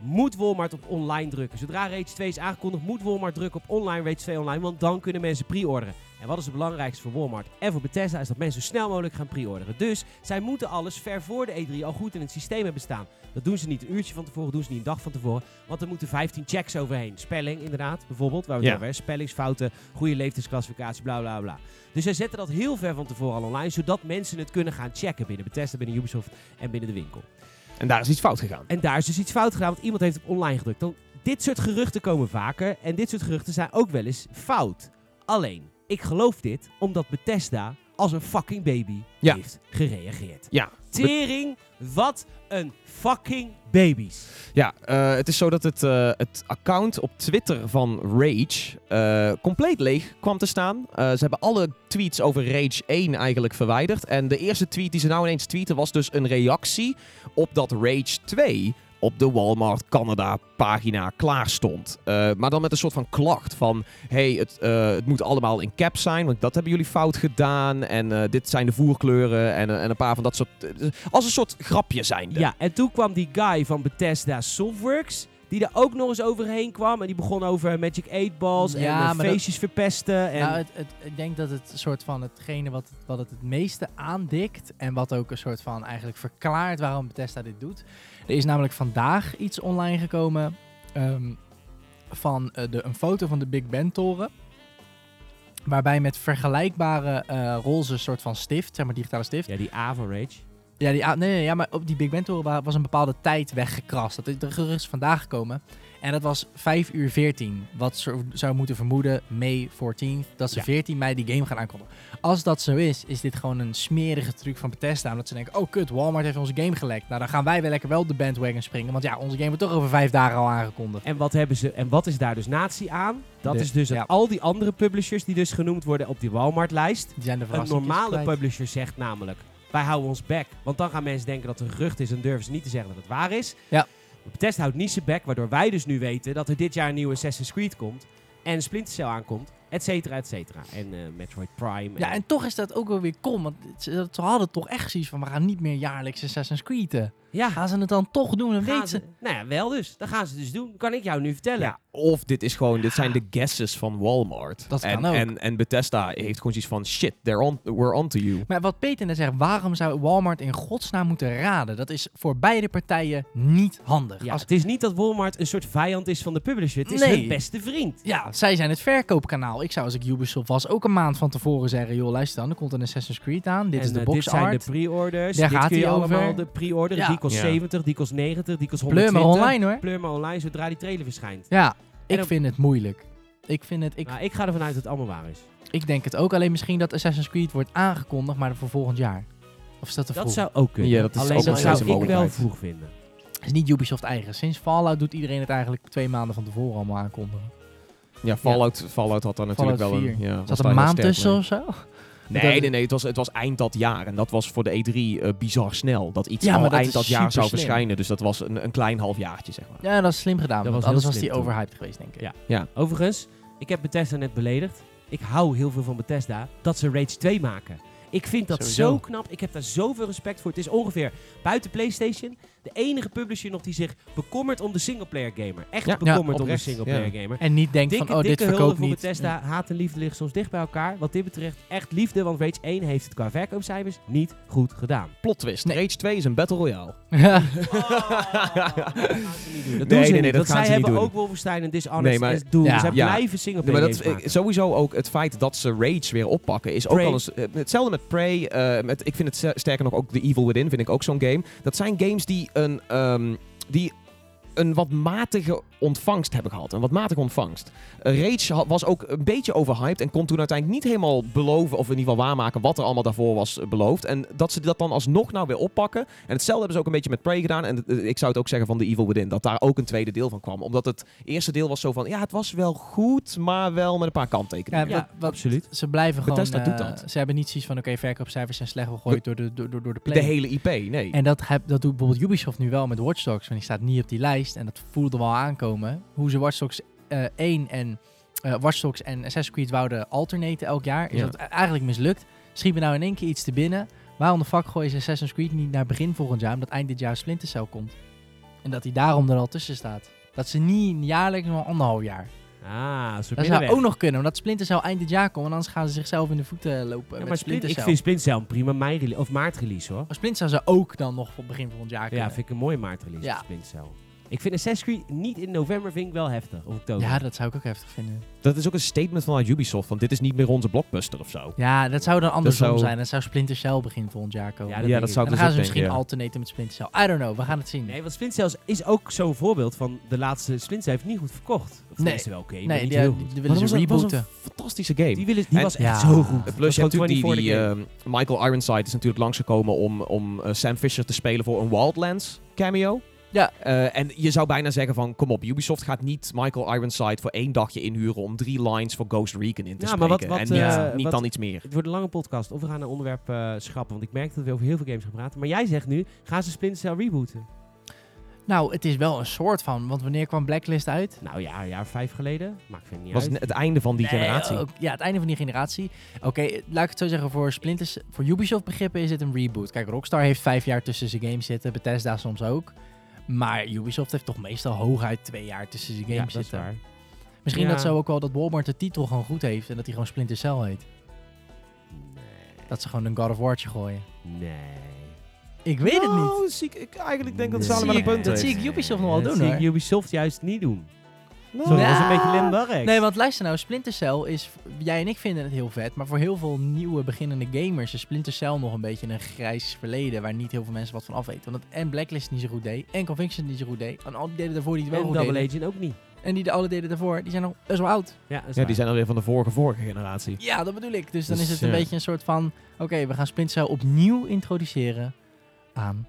moet Walmart op online drukken. Zodra Rage 2 is aangekondigd, moet Walmart drukken op online Rage 2 online. Want dan kunnen mensen pre-orderen. En wat is het belangrijkste voor Walmart en voor Bethesda is dat mensen zo snel mogelijk gaan pre-orderen. Dus zij moeten alles ver voor de E3 al goed in het systeem hebben staan. Dat doen ze niet een uurtje van tevoren, doen ze niet een dag van tevoren. Want er moeten 15 checks overheen. Spelling inderdaad, bijvoorbeeld, waar we het Ja. over. Spellingsfouten, goede leeftijdsclassificatie, bla bla bla. Dus zij zetten dat heel ver van tevoren al online, zodat mensen het kunnen gaan checken binnen Bethesda, binnen Ubisoft en binnen de winkel. En daar is iets fout gegaan. En daar is dus iets fout gedaan, want iemand heeft op online gedrukt. Dan, dit soort geruchten komen vaker en dit soort geruchten zijn ook wel eens fout. Alleen, ik geloof dit omdat Bethesda als een fucking baby Ja. heeft gereageerd. Ja, Tering, wat een fucking baby's. Ja, eh, het is zo dat het, eh, het account op Twitter van Rage eh, compleet leeg kwam te staan. Ze hebben alle tweets over Rage 1 eigenlijk verwijderd. En de eerste tweet die ze nou ineens tweeten was dus een reactie op dat Rage 2 op de Walmart Canada pagina klaar stond. Eh, maar dan met een soort van klacht van... hey, het, eh, het moet allemaal in cap zijn, want dat hebben jullie fout gedaan. En eh, dit zijn de voerkleuren en, en een paar van dat soort... als een soort grapje zijnde. Ja, en toen kwam die guy van Bethesda Softworks, die er ook nog eens overheen kwam. En die begon over Magic 8 Balls Ja, en dat- feestjes verpesten. En Nou, het, het, ik denk dat het een soort van hetgene wat, wat het het meeste aandikt en wat ook een soort van eigenlijk verklaart waarom Bethesda dit doet. Er is namelijk vandaag iets online gekomen ehm, van eh, de, een foto van de Big Ben toren. Waarbij met vergelijkbare eh roze soort van stift, zeg maar digitale stift. ja, die A van Rage. Ja, die, nee, nee, ja, maar op die Big Ben toren was een bepaalde tijd weggekrast. Dat is is vandaag gekomen. En dat was 5 uur 14. Wat zo- zou moeten vermoeden, May 14, dat ze Ja. 14 mei die game gaan aankondigen. Als dat zo is, is dit gewoon een smerige truc van Bethesda. Omdat ze denken, oh kut, Walmart heeft onze game gelekt. Nou, dan gaan wij wel lekker wel op de bandwagon springen. Want ja, onze game wordt toch over vijf dagen al aangekondigd. En wat, hebben ze, en wat is daar dus natie aan? Dat is dus dat ja. al die andere publishers die dus genoemd worden op die Walmart-lijst. Die zijn de Een normale publisher zegt namelijk, wij houden ons back. Want dan gaan mensen denken dat het een gerucht is en durven ze niet te zeggen dat het waar is. Ja. Bethesda houdt niet zijn back, waardoor wij dus nu weten dat er dit jaar een nieuwe Assassin's Creed komt. En Splinter Cell aankomt, et cetera, et cetera. En eh, Metroid Prime. Ja, en toch is dat ook wel weer kom. Want ze, ze hadden toch echt zoiets van, we gaan niet meer jaarlijks Assassin's Creed. Ja, Gaan ze het dan toch doen? Dan weten ze, nou ja, wel dus. Dat gaan ze dus doen. Kan ik jou nu vertellen. Ja, of dit is gewoon, dit zijn de guesses van Walmart. Dat en, kan ook. En, en Bethesda heeft gewoon zoiets van, shit, they're on, we're on to you. Maar wat Peter net zegt, waarom zou Walmart in godsnaam moeten raden? Dat is voor beide partijen niet handig. Ja, Als, het is niet dat Walmart een soort vijand is van de publisher. Het is Nee. hun beste vriend. ja, zij zijn het verkoopkanaal. Ik zou als ik Ubisoft was ook een maand van tevoren zeggen, joh luister dan, er komt een Assassin's Creed aan. Dit en, is de eh, box dit zijn de pre-orders. Daar dit gaat kun je hij allemaal de pre-orderen. Ja. Die kost Ja. 70, die kost 90, die kost Pleur 120. maar online hoor. Pleur maar online zodra die trailer verschijnt. Ja, ik dan- vind het moeilijk. Ik vind het, ik, Nou, ik ga ervan uit dat het allemaal waar is. ik denk het ook. Alleen misschien dat Assassin's Creed wordt aangekondigd, maar voor volgend jaar. Of is dat te Dat vroeg? zou ook kunnen. Ja, dat is Alleen ook dat zou ik wel vroeg vinden. Het is niet Ubisoft eigen. Sinds Fallout doet iedereen het eigenlijk twee maanden van tevoren allemaal aankondigen. Ja, Fallout, Fallout had daar natuurlijk Fallout wel een... 4. Ja, Zat er een maand tussen of zo? Nee, nee, nee, het was, het was eind dat jaar. En dat was voor de E3 eh, bizar snel. Dat iets Ja, al dat eind dat jaar zou verschijnen. Dus dat was een, een klein halfjaartje, zeg maar. Ja, dat is slim gedaan. Dat want was anders was slim die overhyped geweest, denk ik. Ja. Overigens, ik heb Bethesda net beledigd. Ik hou heel veel van Bethesda dat ze Rage 2 maken. Ik vind dat Sowieso. zo knap. Ik heb daar zoveel respect voor. Het is ongeveer buiten PlayStation de enige publisher nog die zich bekommert om de singleplayer gamer. Echt Ja, bekommert ja, om de singleplayer ja. gamer. En niet denkt Dikke, van, oh, dit dikke hulde verkoopt voor niet. Bethesda. Haat en liefde liggen soms dicht bij elkaar. Wat dit betreft echt liefde, want Rage 1 heeft het qua verkoopcijfers niet goed gedaan. Plot twist. Nee. Rage 2 is een Battle Royale. Ja. Dat gaan ze niet doen. Dat Nee, doen ze nee, nee, niet. dat zij ze niet hebben doen. ook Wolfenstein en Dishonored Nee, maar- doen. Ja. Zij Ja. blijven Nee, singleplayer maar dat, sowieso ook het feit dat ze Rage weer oppakken is ook wel eens eh, hetzelfde met Prey. eh, met, ik vind het st- sterker nog ook The Evil Within vind ik ook zo'n game. Dat zijn games die een ehm, die een wat matige ontvangst hebben gehad. Een wat matige ontvangst. Eh, Rage was ook een beetje overhyped en kon toen uiteindelijk niet helemaal beloven, of in ieder geval waarmaken, wat er allemaal daarvoor was eh, beloofd. En dat ze dat dan alsnog nou weer oppakken. En hetzelfde hebben ze ook een beetje met Prey gedaan. En eh, ik zou het ook zeggen van The Evil Within, dat daar ook een tweede deel van kwam. Omdat het eerste deel was zo van, ja, het was wel goed, maar wel met een paar kanttekeningen. Ja, Ja, wat- wat- absoluut. Ze blijven gewoon... Bethesda doet eh, dat. Ze hebben niet zoiets van, oké, verkoopcijfers zijn slecht gegooid door de, door, door, door de play. de hele IP, nee. En dat, heb, dat doet bijvoorbeeld Ubisoft nu wel met Watch Dogs. Want die staat niet op die lijst. En dat voelde wel aankomen. Hoe ze Watch Dogs eh 1 en eh Watch Dogs en Assassin's Creed wouden alternaten elk jaar. Is Ja. dat eigenlijk mislukt. Schieten nou in één keer iets te binnen. Waarom de fuck gooien ze Assassin's Creed niet naar begin volgend jaar? Omdat eind dit jaar Splinter Cell komt. En dat hij daarom er al tussen staat. Dat ze niet jaarlijks, maar anderhalf jaar. Ah, soort Dat zou ook nog kunnen. Omdat Splinter Cell eind dit jaar komt. En anders gaan ze zichzelf in de voeten lopen Ja, maar Splinter, Splinter ik Cell. vind Splinter Cell een prima mei of maart release hoor. Maar Splinter Cell zou ook dan nog op begin volgend jaar kunnen. Ja, vind ik een mooie maart release Ja. voor Splinter Cell. Ik vind Assassin's Creed niet in november vind ik wel heftig. Of oktober. Ja, dat zou ik ook heftig vinden. Dat is ook een statement vanuit Ubisoft, van dit is niet meer onze blockbuster of zo. Ja, dat zou dan andersom zou- zijn. Dat zou Splinter Cell begin volgend jaar komen. Ja, en dat ja, dat ik. zou dan ik gaan dus ze ook misschien denken, ja. alternaten met Splinter Cell. I don't know, we gaan het zien. Nee, want Splinter Cell is ook zo'n voorbeeld van de laatste Splinter Cell heeft niet goed verkocht. Of Nee. tenminste wel oké, maar nee, niet die, heel die, goed. die Maar willen dat ze was een- was rebooten. een fantastische game. Die, willen, die En- was echt Ja. zo goed. Plus je hebt natuurlijk die, gewoon die 24 ehm, Michael Ironside is natuurlijk langsgekomen om, om eh, Sam Fisher te spelen voor een Wildlands cameo. Ja. Eh, en je zou bijna zeggen van, kom op, Ubisoft gaat niet Michael Ironside voor één dagje inhuren om drie lines voor Ghost Recon in te Ja, maar spreken. wat- wat, en niet, eh, niet wat- dan iets meer. Het wordt een lange podcast. Of we gaan een onderwerp eh, schrappen. Want ik merk dat we over heel veel games gaan praten. Maar jij zegt nu, gaan ze Splinter Cell rebooten? Nou, het is wel een soort van. Want wanneer kwam Blacklist uit? Nou ja, een jaar of vijf geleden. Maakt vind niet was uit. het einde van die Nee, generatie. ook- ja, het einde van die generatie. Oké, laat ik het zo zeggen. Voor Splinters, voor Ubisoft begrippen is het een reboot. Kijk, Rockstar heeft vijf jaar tussen zijn games zitten. Bethesda soms ook. Maar Ubisoft heeft toch meestal hooguit twee jaar tussen zijn ja, games dat is zitten. waar. Misschien Ja. dat zo ook wel dat Walmart de titel gewoon goed heeft. En dat hij gewoon Splinter Cell heet. Nee. Dat ze gewoon een God of War'tje gooien. Nee. Ik weet het niet. Nou, zie ik, ik eigenlijk denk dat Nee. Salem aan een punt dat heeft. zie ik Ubisoft nog wel Dat doen, zie ik. Ubisoft juist niet doen. Nou, Sorry, dat is een beetje Limburg. Nee, want luister nou, Splinter Cell is... Jij en ik vinden het heel vet, maar voor heel veel nieuwe beginnende gamers is Splinter Cell nog een beetje een grijs verleden waar niet heel veel mensen wat van af weten. Want het en Blacklist niet zo goed deed, en Conviction niet zo goed deed, en al die deden daarvoor die het wel En goed Double deden. Agent ook niet. En die de alle deden daarvoor, die zijn nog best wel oud. Ja, die zijn alweer van de vorige, vorige generatie. Ja, dat bedoel ik. Dus dan Dus, is het een ja. beetje een soort van, oké, we gaan Splinter Cell opnieuw introduceren aan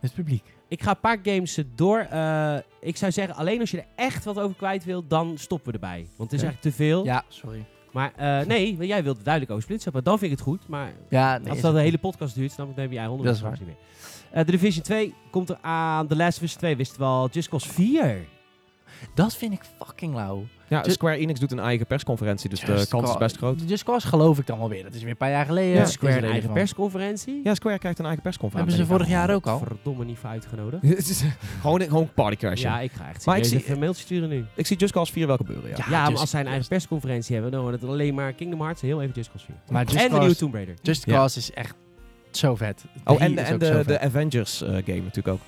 het publiek. Ik ga een paar games door. Eh, ik zou zeggen, alleen als je er echt wat over kwijt wilt, dan stoppen we erbij. Want het is eigenlijk te veel. Ja, sorry. Maar eh, nee, want jij wilde duidelijk over Splinter Cell, maar dan vind ik het goed. Maar Ja, nee, als dat de hele podcast duurt, dan je eigen onderwerp is waar. straks niet meer. Eh, The Division 2 komt er aan. The Last of Us 2 wist wel. Just Cause 4. Dat vind ik fucking lauw. Ja, Ju- Square Enix doet een eigen persconferentie, dus de Just kans is best groot. Just Cause geloof ik dan wel weer. Dat is weer een paar jaar geleden. Ja, Square een eigen van. persconferentie. Ja, Square krijgt een eigen persconferentie. Hebben ze vorig jaar ook al? Verdomme niet voor uitgenodigd. Het is gewoon, gewoon party crash. Ja, ik ga echt Maar ik zie- een mailtje sturen nu. Ik zie Just Cause 4 wel gebeuren, ja. Ja, Ja, maar als zij een eigen persconferentie hebben, dan wordt het alleen maar Kingdom Hearts en heel even Just Cause 4. Maar Just en de Cause- nieuwe Tomb Raider. Just Ja. Cause is echt zo vet. Oh, en, de, en de. Avengers eh, game natuurlijk ook.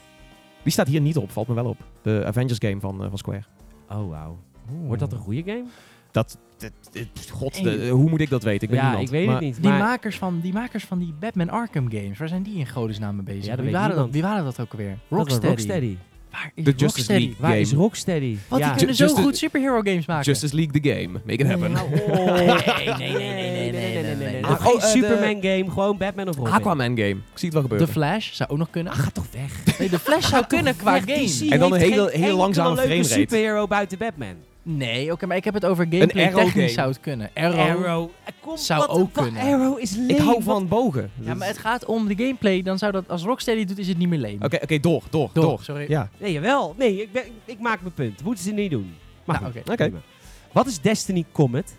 Die staat hier niet op, valt me wel op. De Avengers game van, eh, van Square. Oh, wauw. Wordt dat een goede game? Dat, dat- dat- god, de- hoe moet ik dat weten? Ik ben ja, niemand. ik weet Maar het niet. Die, maar makers van, die makers van die Batman Arkham games, waar zijn die in godesnaam mee bezig? Ja, wie, waren dat, niemand. wie waren dat ook alweer? Rocksteady. Rocksteady. Waar is De Justice? League. Waar game. is Rocksteady? Want ja. die kunnen Ju- zo Justi- goed superhero games maken. Justice League the game. Make it happen. Nou, oh. Nee, nee, nee, nee, nee, nee, nee, nee. Nog Oh, geen eh, de- Superman game, gewoon Batman of Robin. Aquaman game. Ik zie het wel The gebeuren. Flash zou ook nog kunnen. Ah, ga toch weg. Nee, The Flash zou kunnen qua Weg, game. DC En dan een hele- hele langzame leuke framerate. superhero buiten Batman. Nee, oké, maar ik heb het over gameplay Arrow technisch game. zou het kunnen. Arrow. Arrow. Eh, Kom, Zou wat, ook wat- kunnen. Arrow is leem. Ik hou Wat- van bogen. Ja, maar het gaat om de gameplay. Dan zou dat, als Rocksteady doet, is het niet meer lame. Oké, oké, door, door, Door, door. sorry. Ja. Nee, jawel. Nee, ik, ben, ik maak mijn punt. Moeten ze niet doen. Maar Nou, goed, oké. Wat is Destiny Comet?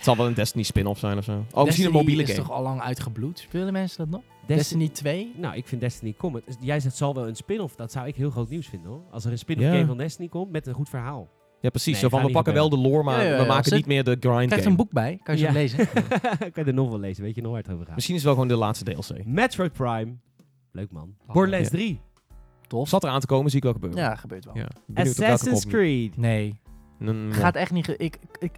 Het zal wel een Destiny spin-off zijn of zo. Oh, misschien Destiny een mobiele is game. toch al lang uitgebloed? Spelen mensen dat nog? Destiny, Destiny 2? Nou, ik vind Destiny Comet. Jij zegt zal wel een spin-off. Dat zou ik heel groot nieuws vinden hoor. Als er een spin-off Ja. game van Destiny komt met een goed verhaal. Ja, precies. Nee, zo van, we pakken wel de lore, maar Ja, ja, ja. we maken niet meer de grind Krijgt game. een boek bij, kan je Ja. lezen. kan je de novel lezen, weet je nog waar het over gaat. Misschien is het wel gewoon de laatste DLC. Metroid Prime. Leuk man. Oh, Borderlands ja. 3. Tof. Zat eraan te komen, zie ik wel gebeuren. Ja, gebeurt wel. Assassin's Creed. Nee, gaat echt niet... Ik, ik,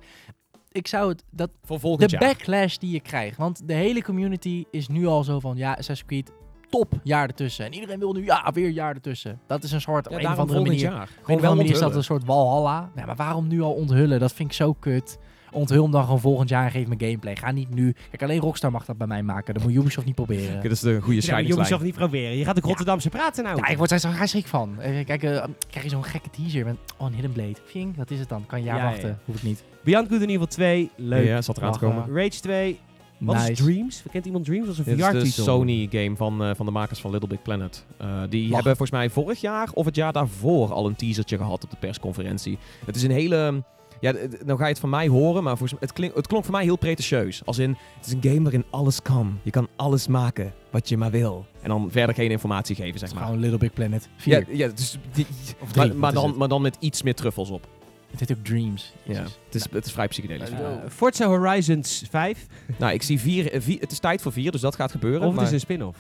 ik zou het... Dat, Voor volgend de jaar. backlash die je krijgt. Want de hele community is nu al zo van... Ja, Assassin's Creed, top, jaar ertussen. En iedereen wil nu, ja, weer jaar ertussen. Dat is een soort... Op een of andere manier... jaar. Gewoon andere manier is dat een soort walhalla. Maar waarom nu al onthullen? Dat vind ik zo kut. Onthul hem dan gewoon volgend jaar en geef me gameplay. Ga niet nu... Kijk, alleen Rockstar mag dat bij mij maken. Dat moet Ubisoft niet proberen. Oké, dat is de goede Ja, scheidingslijn. zelf niet proberen. Je gaat ook Rotterdamse praten nou. Ja, ik word daar zo schrik van. Eh, Kijk, eh, krijg je zo'n gekke teaser met oh, een Hidden Blade. Fing, wat is het dan? Kan je jaar Ja, ja, wachten. ja. Hoef ik niet. Beyond Good and Evil 2. Leuk. Ja, zat eraan te komen. Rage 2. Wat is Nice. Dreams? Kent iemand Dreams? Dat is een Dit is de VR-titel. Sony-game van, eh, van de makers van Little Big Planet. Eh, die hebben volgens mij vorig jaar of het jaar daarvoor al een teasertje gehad op de persconferentie. Het is een hele... Ja, nou ga je het van mij horen, maar volgens mij, het, klink, het klonk voor mij heel pretentieus. Als in, het is een game waarin alles kan. Je kan alles maken wat je maar wil. En dan verder geen informatie geven, Het zeg is maar. gewoon Little Big Planet. Ja, ja dus die, Of drie, maar, dan, het? maar dan met iets meer truffels op. Het heet ook Dreams. Ja, het, is, het is vrij psychedelisch. Eh, Forza Horizons 5. nou, ik zie vier, eh, vier... Het is tijd voor vier, dus dat gaat gebeuren. Of het maar- is een spin-off.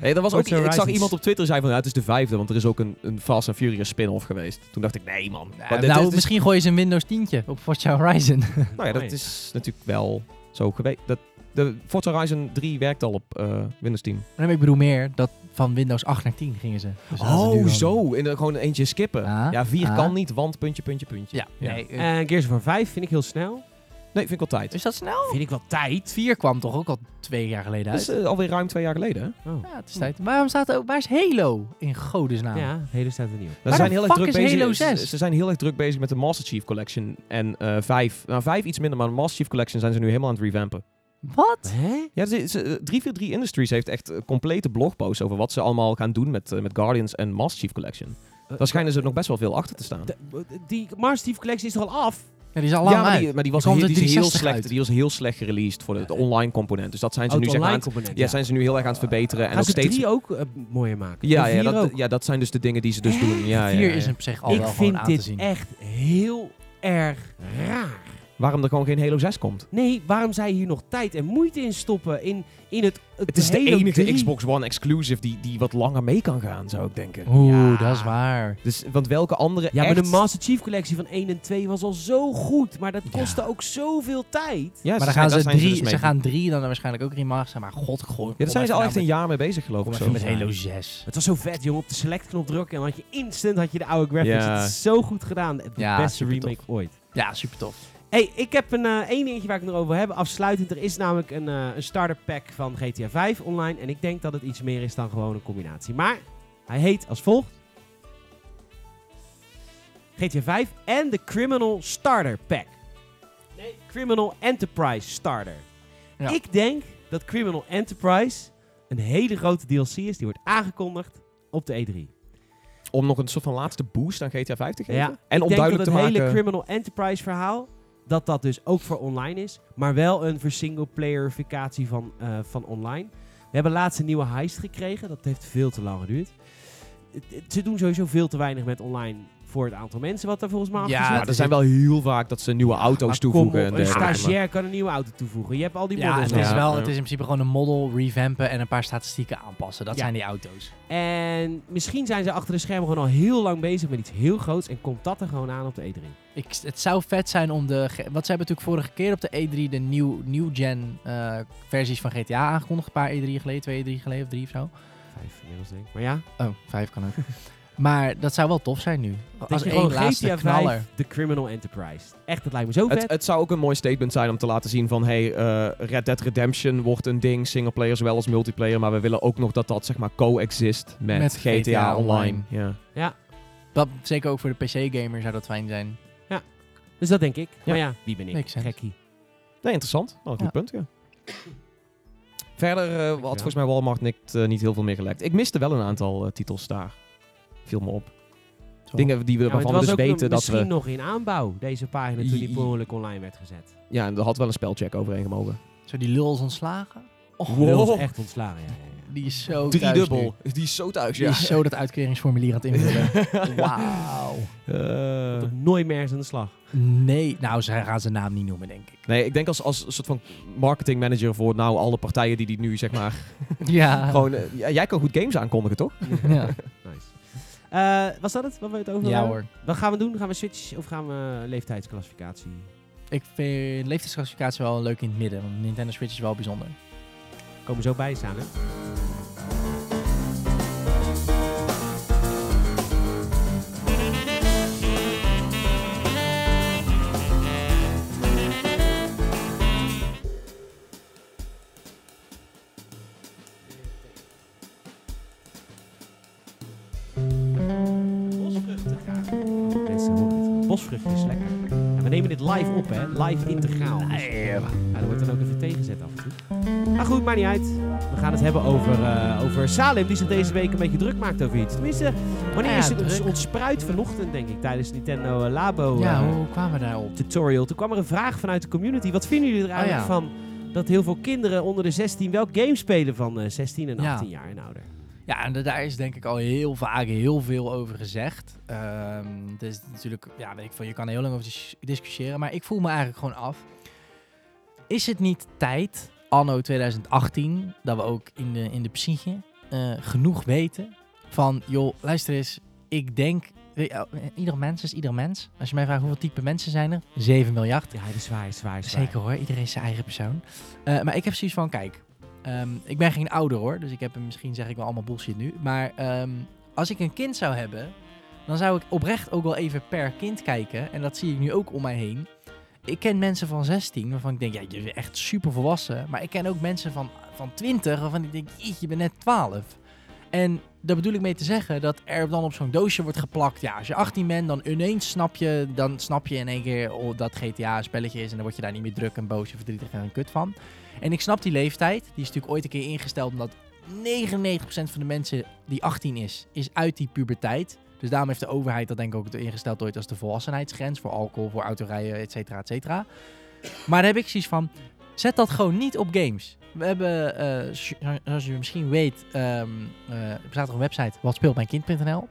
Nee, dat was ook, ik zag iemand op Twitter zei van ja, het is de vijfde, want er is ook een, een Fast and Furious spin-off geweest. Toen dacht ik, nee man. Ja, nou, dit is- misschien gooi je ze een Windows 10 op Forza Horizon. nou ja, dat Nee. is natuurlijk wel zo geweest. Dat, de Forza Horizon 3 werkt al op eh, Windows 10. nee, maar ik bedoel meer dat van Windows 8 naar 10 gingen ze. Dus Oh, zo. En dan gewoon eentje skippen. Ah, ja, 4 ah. kan niet, want puntje, puntje, puntje. Ja, nee. eh, En Gears of War 5 vind ik heel snel. Nee, vind ik wel tijd. is dat snel? Vind ik wel tijd. 4 kwam toch ook al twee jaar geleden Dat uit? is eh, alweer ruim twee jaar geleden. Hè? Oh. ja, het is tijd. Waarom staat er ook... Waar is Halo in godesnaam? Ja, hele staat er niet op. Ze Waar zijn heel erg fuck druk is bezig. Halo ze- 6? Ze zijn heel erg druk bezig met de Master Chief Collection en eh 5. Nou, 5 iets minder, maar de Master Chief Collection zijn ze nu helemaal aan het revampen. Wat? Hè? Ja, ze- ze- 343 Industries heeft echt een complete blogpost over wat ze allemaal gaan doen met, eh, met Guardians en Master Chief Collection. Daar schijnen ze nog best wel veel achter te staan. De- die Master Chief Collection is toch al af? Ja, die is al lang ja, maar die, maar die was, heel, die, is heel 360 slecht, uit. die was heel slecht gereleased voor de, de online component. Dus dat zijn ze Oh, nu zeg aan het, component. ja, zijn ze nu heel erg aan het verbeteren. En Gaan ook ze steeds... drie ook eh, mooier maken? Ja, En ja, vier dat, ook? ja, dat zijn dus de dingen die ze dus Echt? doen. Ja, ja, 4 ja. is op zich al ik wel vind aan te dit zien. echt heel erg raar. Waarom er gewoon geen Halo 6 komt. Nee, waarom zij hier nog tijd en moeite in stoppen in, in het, Het is de Halo enige 3? Xbox One exclusive die, die wat langer mee kan gaan, zou ik denken. Oeh, Ja. dat is waar. Dus, want welke andere Ja, maar echt... de Master Chief collectie van 1 en 2 was al zo goed, maar dat Ja. kostte ook zoveel tijd. Ja, maar dan gaan daar ze zijn drie, dus mee- ze gaan drie dan waarschijnlijk ook remasteren. Maar god, goh. Ja, daar zijn ze al echt een jaar mee bezig, geloof ik. Kom Zo. even met. Halo 6. Het was zo vet, jongen. Op de select-knop drukken en dan had je instant had je de oude graphics. Ja. Het is zo goed gedaan. De Ja, beste supertof. remake ooit. Ja, super tof. Hey, ik heb een eh, één dingetje waar ik het nog over heb. Afsluitend, er is namelijk een, eh, een starter pack van GTA 5 online. En ik denk dat het iets meer is dan gewoon een combinatie. Maar hij heet als volgt. GTA 5 en de Criminal Starter Pack. Nee, Criminal Enterprise Starter. Ja. Ik denk dat Criminal Enterprise een hele grote DLC is. Die wordt aangekondigd op de E3. Om nog een soort van laatste boost aan GTA 5 te geven. Ja, en om denk duidelijk dat te het maken... hele Criminal Enterprise verhaal, dat dat dus ook voor online is, maar wel een voor single-playerificatie van, eh, van online. We hebben laatst een nieuwe heist gekregen, dat heeft veel te lang geduurd. Ze doen sowieso veel te weinig met online voor het aantal mensen wat er volgens mij Ja, afgezet Ja, er zijn wel heel vaak dat ze nieuwe auto's Maar toevoegen. kom op, en een dergelijke, stagiair kan een nieuwe auto toevoegen. Je hebt al die Ja, models. het is, Ja, wel, het is in principe gewoon een model revampen en een paar statistieken aanpassen. Dat Ja. zijn die auto's. En misschien zijn ze achter de schermen gewoon al heel lang bezig met iets heel groots en komt dat er gewoon aan op de E E3. Ik, het zou vet zijn om de... ge- Want ze hebben natuurlijk vorige keer op de E3 de nieuw, new gen eh, versies van GTA aangekondigd. Een paar E3 geleden, twee E3 geleden of drie of zo. Vijf inmiddels denk ik. Maar ja, Oh, vijf kan ook. maar dat zou wel tof zijn nu. dat Als je één gewoon laatste GTA knaller. 5, de Criminal Enterprise. Echt, dat lijkt me zo vet. Het, het zou ook een mooi statement zijn om te laten zien van... Hey, eh, Red Dead Redemption wordt een ding, singleplayer zowel als multiplayer. Maar we willen ook nog dat dat zeg maar co-exist met, Met GTA, GTA Online. Online. Ja. Dat, zeker ook voor de PC-gamer zou dat fijn zijn. Dus dat denk ik. Ja. Maar ja, wie ben ik? Gekkie. Nee, interessant. Wel een goed Ja. punt, ja. Verder eh, had volgens mij Walmart niet, eh, niet heel veel meer gelekt. Ik miste wel een aantal eh, titels daar. Viel me op. Dingen die we, Ja, waarvan we was dus weten dat misschien we... nog in aanbouw, deze pagina, toen die per ongeluk online werd gezet. Ja, en er had wel een spelcheck overheen gemogen. Zo die lul is ontslagen. Wow. Is echt ontslagen, ja. ja, ja. Die is zo thuis Driedubbel. nu. Die is zo thuis, Die is zo dat uitkeringsformulier aan het invullen. Wauw. Eh, nooit meer eens aan de slag. Nee, nou, ze gaan zijn naam niet noemen, denk ik. nee, ik denk als, als een soort van marketing manager voor nou alle partijen die die nu zeg maar... Ja. gewoon, eh, ja, jij kan goed games aankondigen, toch? ja. Nice. Eh, was dat het? Wat we het over ja hoor. Wat gaan we doen? Gaan we switch of gaan we leeftijdsclassificatie? Ik vind leeftijdsclassificatie wel leuk in het midden. Want Nintendo Switch is wel bijzonder. Komen zo bij staan, hè? Bosvruchten is lekker. En we nemen dit live op, hè? Live integraal. Dus, ja, er wordt dan ook even tegenzet af en toe. Maar goed, maakt niet uit. We gaan het hebben over, eh, over Salim, die zich deze week een beetje druk maakt over iets. Tenminste, wanneer Ja, is het ons, ontspruit vanochtend, denk ik, tijdens Nintendo eh, Labo ja, eh, hoe kwamen we daarop? tutorial. Toen kwam er een vraag vanuit de community. Wat vinden jullie er eigenlijk Oh, ja. van dat heel veel kinderen onder de 16 welk game spelen van eh, 16 en Ja. 18 jaar en ouder? Ja, en da- daar is denk ik al heel vaak heel veel over gezegd. Het is natuurlijk, ja, weet ik veel, je kan er heel lang over dis- discussiëren. Maar ik voel me eigenlijk gewoon af. Is het niet tijd, anno 2018, dat we ook in de, in de psyche eh, genoeg weten van, joh, luister eens, ik denk, eh, ieder mens is ieder mens. Als je mij vraagt hoeveel type mensen zijn er, 7 miljard. Ja, dat is waar, is waar, is waar. Zeker hoor, iedereen is zijn eigen persoon. Eh, maar ik heb zoiets van, kijk, ehm, ik ben geen ouder hoor, dus ik heb misschien zeg ik wel allemaal bullshit nu. Maar ehm, als ik een kind zou hebben, dan zou ik oprecht ook wel even per kind kijken. En dat zie ik nu ook om mij heen. Ik ken mensen van 16 waarvan ik denk, ja, je bent echt super volwassen. Maar ik ken ook mensen van, van 20 waarvan ik denk, "Jeetje, je bent net 12. En daar bedoel ik mee te zeggen dat er dan op zo'n doosje wordt geplakt. Ja, als je 18 bent, dan ineens snap je, dan snap je in één keer oh, dat GTA een spelletje is. En dan word je daar niet meer druk en boos en verdrietig en kut van. En ik snap die leeftijd. Die is natuurlijk ooit een keer ingesteld omdat 99% van de mensen die 18 is, is uit die puberteit. Dus daarom heeft de overheid dat denk ik ook ingesteld ooit als de volwassenheidsgrens voor alcohol, voor autorijden, et cetera, et cetera. Maar daar heb ik zoiets van, zet dat gewoon niet op games. We hebben, eh, zoals je misschien weet, ehm, eh, er bestaat er een website, watspeeltmijnkind.nl.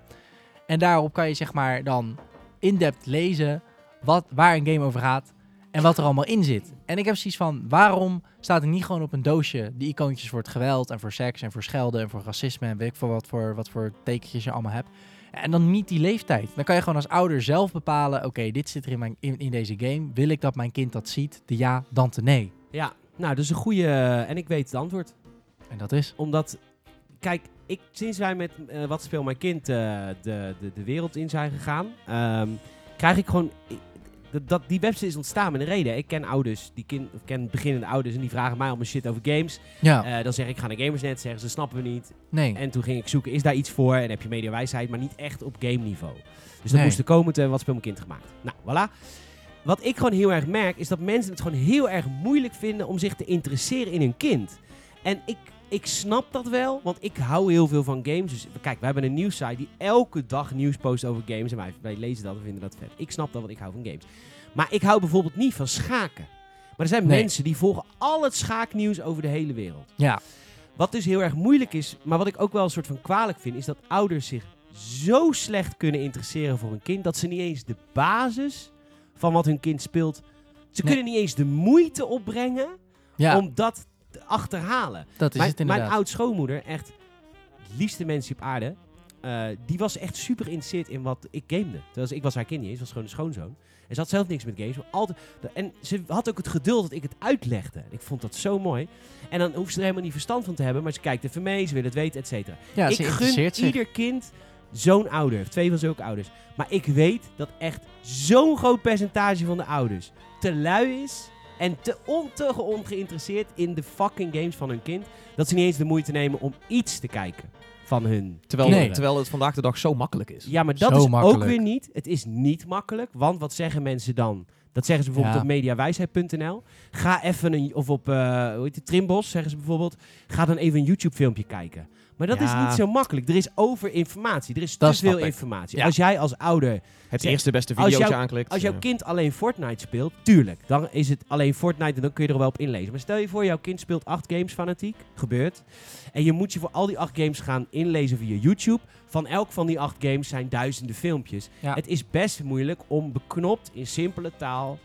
En daarop kan je zeg maar dan in-depth lezen wat, waar een game over gaat en wat er allemaal in zit. En ik heb zoiets van, waarom staat er niet gewoon op een doosje die icoontjes voor het geweld en voor seks en voor schelden en voor racisme en weet ik veel wat voor, wat voor tekentjes je allemaal hebt. En dan niet die leeftijd. Dan kan je gewoon als ouder zelf bepalen, oké, dit zit er in, mijn, in, in deze game. Wil ik dat mijn kind dat ziet? De ja, dan de nee. Ja, nou, is een goede... en ik weet het antwoord. En dat is... Omdat, kijk, ik, sinds wij met eh, Wat Speel Mijn Kind eh, de, de, de wereld in zijn gegaan, ehm, krijg ik gewoon... ik- dat, die website is ontstaan met een reden. Ik ken ouders, die ken beginnende ouders en die vragen mij allemaal shit over games. Ja, Eh, dan zeg ik, ik ga naar Gamersnet, zeggen ze, snappen we niet. nee. En toen ging ik zoeken, is daar iets voor? En heb je mediawijsheid, maar niet echt op game niveau. Dus dat Nee. moest er komen te Wat Speel Mijn Kind gemaakt. Nou, voilà. Wat ik gewoon heel erg merk, is dat mensen het gewoon heel erg moeilijk vinden om zich te interesseren in hun kind. En ik, ik snap dat wel, want ik hou heel veel van games. Dus kijk, we hebben een nieuwssite die elke dag nieuws post over games. En wij, wij lezen dat en vinden dat vet. Ik snap dat, want ik hou van games. Maar ik hou bijvoorbeeld niet van schaken. Maar er zijn Nee. mensen die volgen al het schaaknieuws over de hele wereld. Ja, Wat dus heel erg moeilijk is, maar wat ik ook wel een soort van kwalijk vind, is dat ouders zich zo slecht kunnen interesseren voor hun kind dat ze niet eens de basis van wat hun kind speelt. Ze Nee. kunnen niet eens de moeite opbrengen ja om dat achterhalen. dat is Mijn, het inderdaad. mijn oud-schoonmoeder, echt het liefste mensen op aarde, eh, die was echt super geïnteresseerd in wat ik gamede. Terwijl ik was haar kind niet eens, was gewoon een schoonzoon. En ze had zelf niks met games. Maar altijd, en ze had ook het geduld dat ik het uitlegde. Ik vond dat zo mooi. En dan hoeft ze er helemaal niet verstand van te hebben. Maar ze kijkt even mee, ze wil het weten, et cetera. ja, ik gun zich. ieder kind zo'n ouder. Twee van zulke ouders. Maar ik weet dat echt zo'n groot percentage van de ouders te lui is. En te, on, te ongeïnteresseerd in de fucking games van hun kind. Dat ze niet eens de moeite nemen om iets te kijken van hun Terwijl, terwijl het vandaag de dag zo makkelijk is. Ja, maar dat Zo is ook weer niet. Het is niet makkelijk. Want wat zeggen mensen dan? Dat zeggen ze bijvoorbeeld Ja. op mediawijsheid.nl. Ga even een, of op, eh hoe heet het, Trimbos zeggen ze bijvoorbeeld. Ga dan even een YouTube filmpje kijken. Maar dat is niet zo makkelijk. Er is overinformatie. Er is Dat te veel ik. informatie. Ja. Als jij als ouder, Het eerste beste videootje jou- aanklikt. als jouw ja. kind alleen Fortnite speelt, tuurlijk, dan is het alleen Fortnite en dan kun je er wel op inlezen. Maar stel je voor, jouw kind speelt acht games fanatiek, gebeurt. En je moet je voor al die acht games gaan inlezen via YouTube. Van elk van die acht games zijn duizenden filmpjes. Het is best moeilijk om beknopt in simpele taal.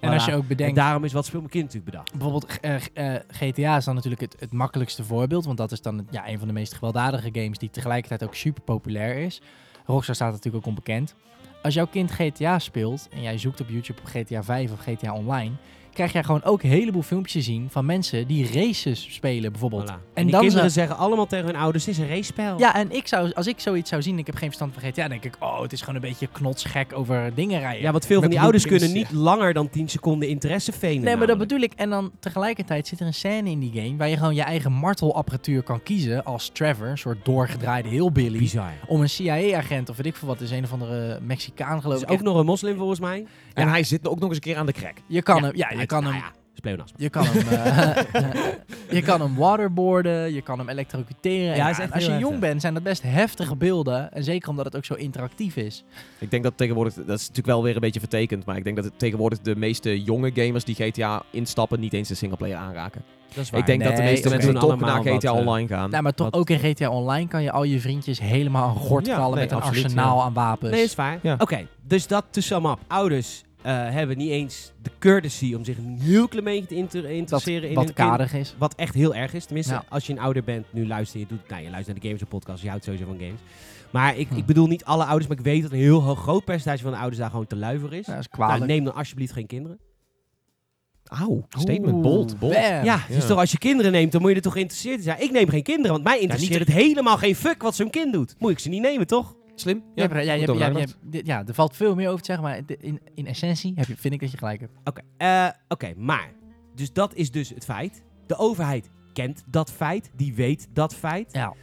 En als je ook En bedenkt, daarom is wat speelt mijn kind natuurlijk bedacht. bijvoorbeeld eh, g- eh, GTA is dan natuurlijk het, het makkelijkste voorbeeld. Want dat is dan ja, een van de meest gewelddadige games die tegelijkertijd ook super populair is. Rockstar staat natuurlijk ook onbekend. Als jouw kind GTA speelt en jij zoekt op YouTube op GTA 5 of GTA Online, krijg jij gewoon ook een heleboel filmpjes te zien van mensen die races spelen bijvoorbeeld. Voilà. En, En die dan kinderen zeggen allemaal tegen hun ouders, het is een racepel. Ja, en ik zou, als ik zoiets zou zien, ik heb geen verstand van GTA, denk ik, oh, het is gewoon een beetje knotsgek over dingen rijden. Ja, want veel van die ouders kunnen niet langer dan 10 seconden interesse venen. Nee, maar dat bedoel ik. En dan tegelijkertijd zit er een scène in die game waar je gewoon je eigen martelapparatuur kan kiezen als Trevor, een soort doorgedraaide hillbilly. Bizar. Om een CIA-agent of weet ik veel wat, is een of andere Mexicaan geloof is ik. ook echt- nog een moslim volgens mij. En hij zit ook nog eens een keer aan de crack. Je kan Ja, hem, ja, je kan nou hem, ja, je kan hem, eh, je kan hem waterboarden, je kan hem elektrocuteren. Ja, als je jong heftig. bent, zijn dat best heftige beelden. En zeker omdat het ook zo interactief is. Ik denk dat tegenwoordig, dat is natuurlijk wel weer een beetje vertekend, maar ik denk dat het tegenwoordig de meeste jonge gamers die GTA instappen niet eens de singleplayer aanraken. Dat is Ik denk dat de meeste mensen toch allemaal naar GTA wat, eh, Online gaan. Nou, maar toch Wat- ook in GTA Online kan je al je vriendjes helemaal aan gort Ja, nee, met een absoluut, arsenaal aan wapens. Nee, is waar. Ja. Oké, dus dat to sum up. Ouders hebben niet eens de courtesy om zich een heel klein beetje te inter- dat interesseren in wat hun kind. karig is. Wat echt heel erg is. Tenminste, Ja. als je een ouder bent, nu luister je, doet, nou, je luistert naar de Gamers Podcast, je houdt sowieso van games. Maar ik, Hm. ik bedoel niet alle ouders, maar ik weet dat een heel groot percentage van de ouders daar gewoon te luiver is. Ja, dat is nou, neem dan alsjeblieft geen kinderen. Auw, statement, Oeh, bold, bold. bam. Ja, dus toch als je kinderen neemt, dan moet je er toch geïnteresseerd in zijn. Ik neem geen kinderen, want mij interesseert het helemaal geen fuck wat zo'n kind doet. Moet ik ze niet nemen, toch? Slim. Ja, ja, ja, je hebt- ja, je nagedacht. hebt- dit- ja, er valt veel meer over te zeggen, maar in, in essentie heb je, vind ik dat je gelijk hebt. Oké, eh, oké, maar. Dus dat is dus het feit. De overheid kent dat feit. Die weet dat feit. Ja.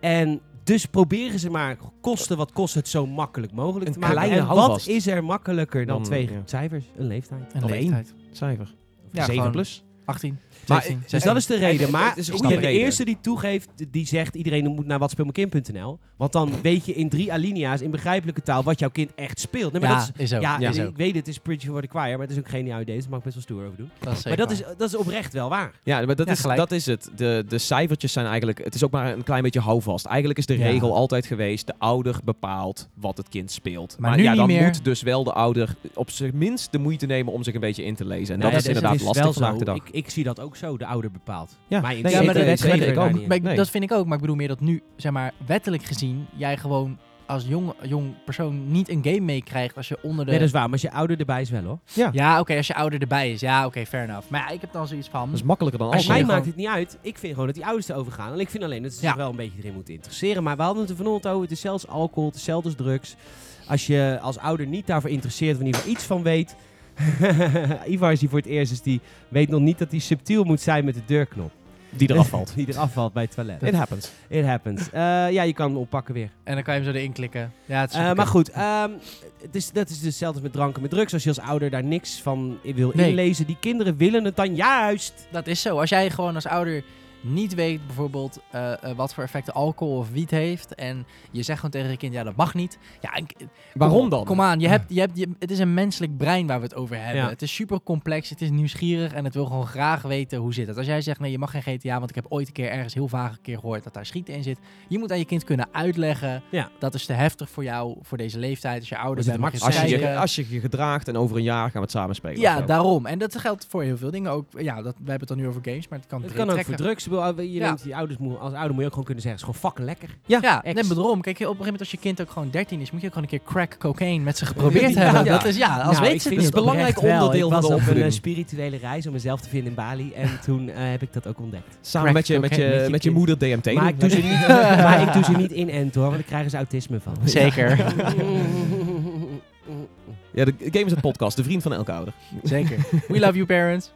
En dus proberen ze maar, kosten wat kost het, zo makkelijk mogelijk Een te maken. kleine en wat is er makkelijker dan, Dan, twee ja. cijfers? Een leeftijd. Een Of één. leeftijd. Cijfer. Ja, 7 gewoon plus. 18, Maar, 16, dus Dus 16. dat is de reden. Maar het is een ik goede ben de reden. eerste die toegeeft, die zegt iedereen moet naar watspeelmeinkind.nl. Want dan weet je in drie alinea's in begrijpelijke taal wat jouw kind echt speelt. Nee, maar ja, dat is, is ook. ja, is ik ook. weet het, het is pretty for the choir, maar het is ook geen idee. Dus daar mag ik best wel stoer over doen. Dat is Maar dat is, dat is oprecht wel waar. Ja, maar dat, Ja, is, gelijk. dat is het. De, de cijfertjes zijn eigenlijk... Het is ook maar een klein beetje houvast. Eigenlijk is de Ja. regel altijd geweest... de ouder bepaalt wat het kind speelt. Maar Maar, nu ja, niet dan meer. moet dus wel de ouder op zijn minst de moeite nemen... om zich een beetje in te lezen. En Nee, dat is dus inderdaad lastig vandaag zo. de dag. Ik, ik zie dat ook zo, de ouder bepaalt. Ja. Maar Nee, Ja, maar dat, ik ook. maar ik- Nee. vind ik ook. Maar ik bedoel meer dat nu, zeg maar, wettelijk gezien, jij gewoon als jong, jong persoon niet een game meekrijgt als je onder de... Nee, dat is waar. Maar als je ouder erbij is wel, hoor. Ja, oké, als je ouder erbij is. Ja, oké, fair enough. Maar ja, ik heb dan zoiets van... Dat is makkelijker dan Als mij gewoon- maakt het niet uit. Ik vind gewoon dat die ouders erover gaan. En ik vind alleen dat ze zich Ja. wel een beetje erin moeten interesseren. Maar we hadden het er vanochtend over. Het is zelfs alcohol, het is zelfs drugs. Als je als ouder niet daarvoor interesseert of in ieder geval iets van weet. Ivar is hier voor het eerst, dus die weet nog niet dat hij subtiel moet zijn met de deurknop. Die eraf valt. die eraf valt bij het toilet. It happens. It happens. Eh, ja, je kan hem oppakken weer. En dan kan je hem zo erin klikken. Ja, het is Eh, maar goed, ehm, het is, dat is dus hetzelfde met dranken, met drugs. Als je als ouder daar niks van wil Nee. inlezen, die kinderen willen het dan juist. Dat is zo. Als jij gewoon als ouder niet weet bijvoorbeeld eh, eh, wat voor effecten alcohol of wiet heeft en je zegt gewoon tegen je kind, ja dat mag niet. Ja, en- Waarom dan? Kom aan, je hebt, je hebt, je, het is een menselijk brein waar we het over hebben. Ja. Het is super complex, het is nieuwsgierig en het wil gewoon graag weten hoe zit het. Als jij zegt, nee je mag geen GTA, want ik heb ooit een keer ergens heel vaag een keer gehoord dat daar schieten in zit. Je moet aan je kind kunnen uitleggen, Ja. dat is te heftig voor jou, voor deze leeftijd. Als je ouder bent, mag je Als je, je, als je je gedraagt en over een jaar gaan we het samen spelen. ja, daarom. En dat geldt voor heel veel dingen ook. Ja, dat, we hebben het dan nu over games, maar het kan Het kan ook voor drugs. Bedoel, Je Ja. neemt die ouders, moet- als ouder moet je ook gewoon kunnen zeggen, het is gewoon fucking lekker. Ja, ex. nee, maar daarom. Kijk, op een gegeven moment als je kind ook gewoon 13 is, moet je ook gewoon een keer crack cocaine met ze geprobeerd Ja. hebben. Ja. Dat is ja, als Nou, weet ze het het belangrijk oprecht wel. onderdeel van de was op een eh, spirituele reis om mezelf te vinden in Bali. En toen eh, heb ik dat ook ontdekt. Samen met je, met, je, met je met je kind. moeder DMT. Maar ik, doe ze niet, maar ik doe ze niet inenten hoor, want daar krijgen ze autisme van. Zeker. Ja, de Game is een podcast, de vriend van elke ouder. Zeker. We love you, parents.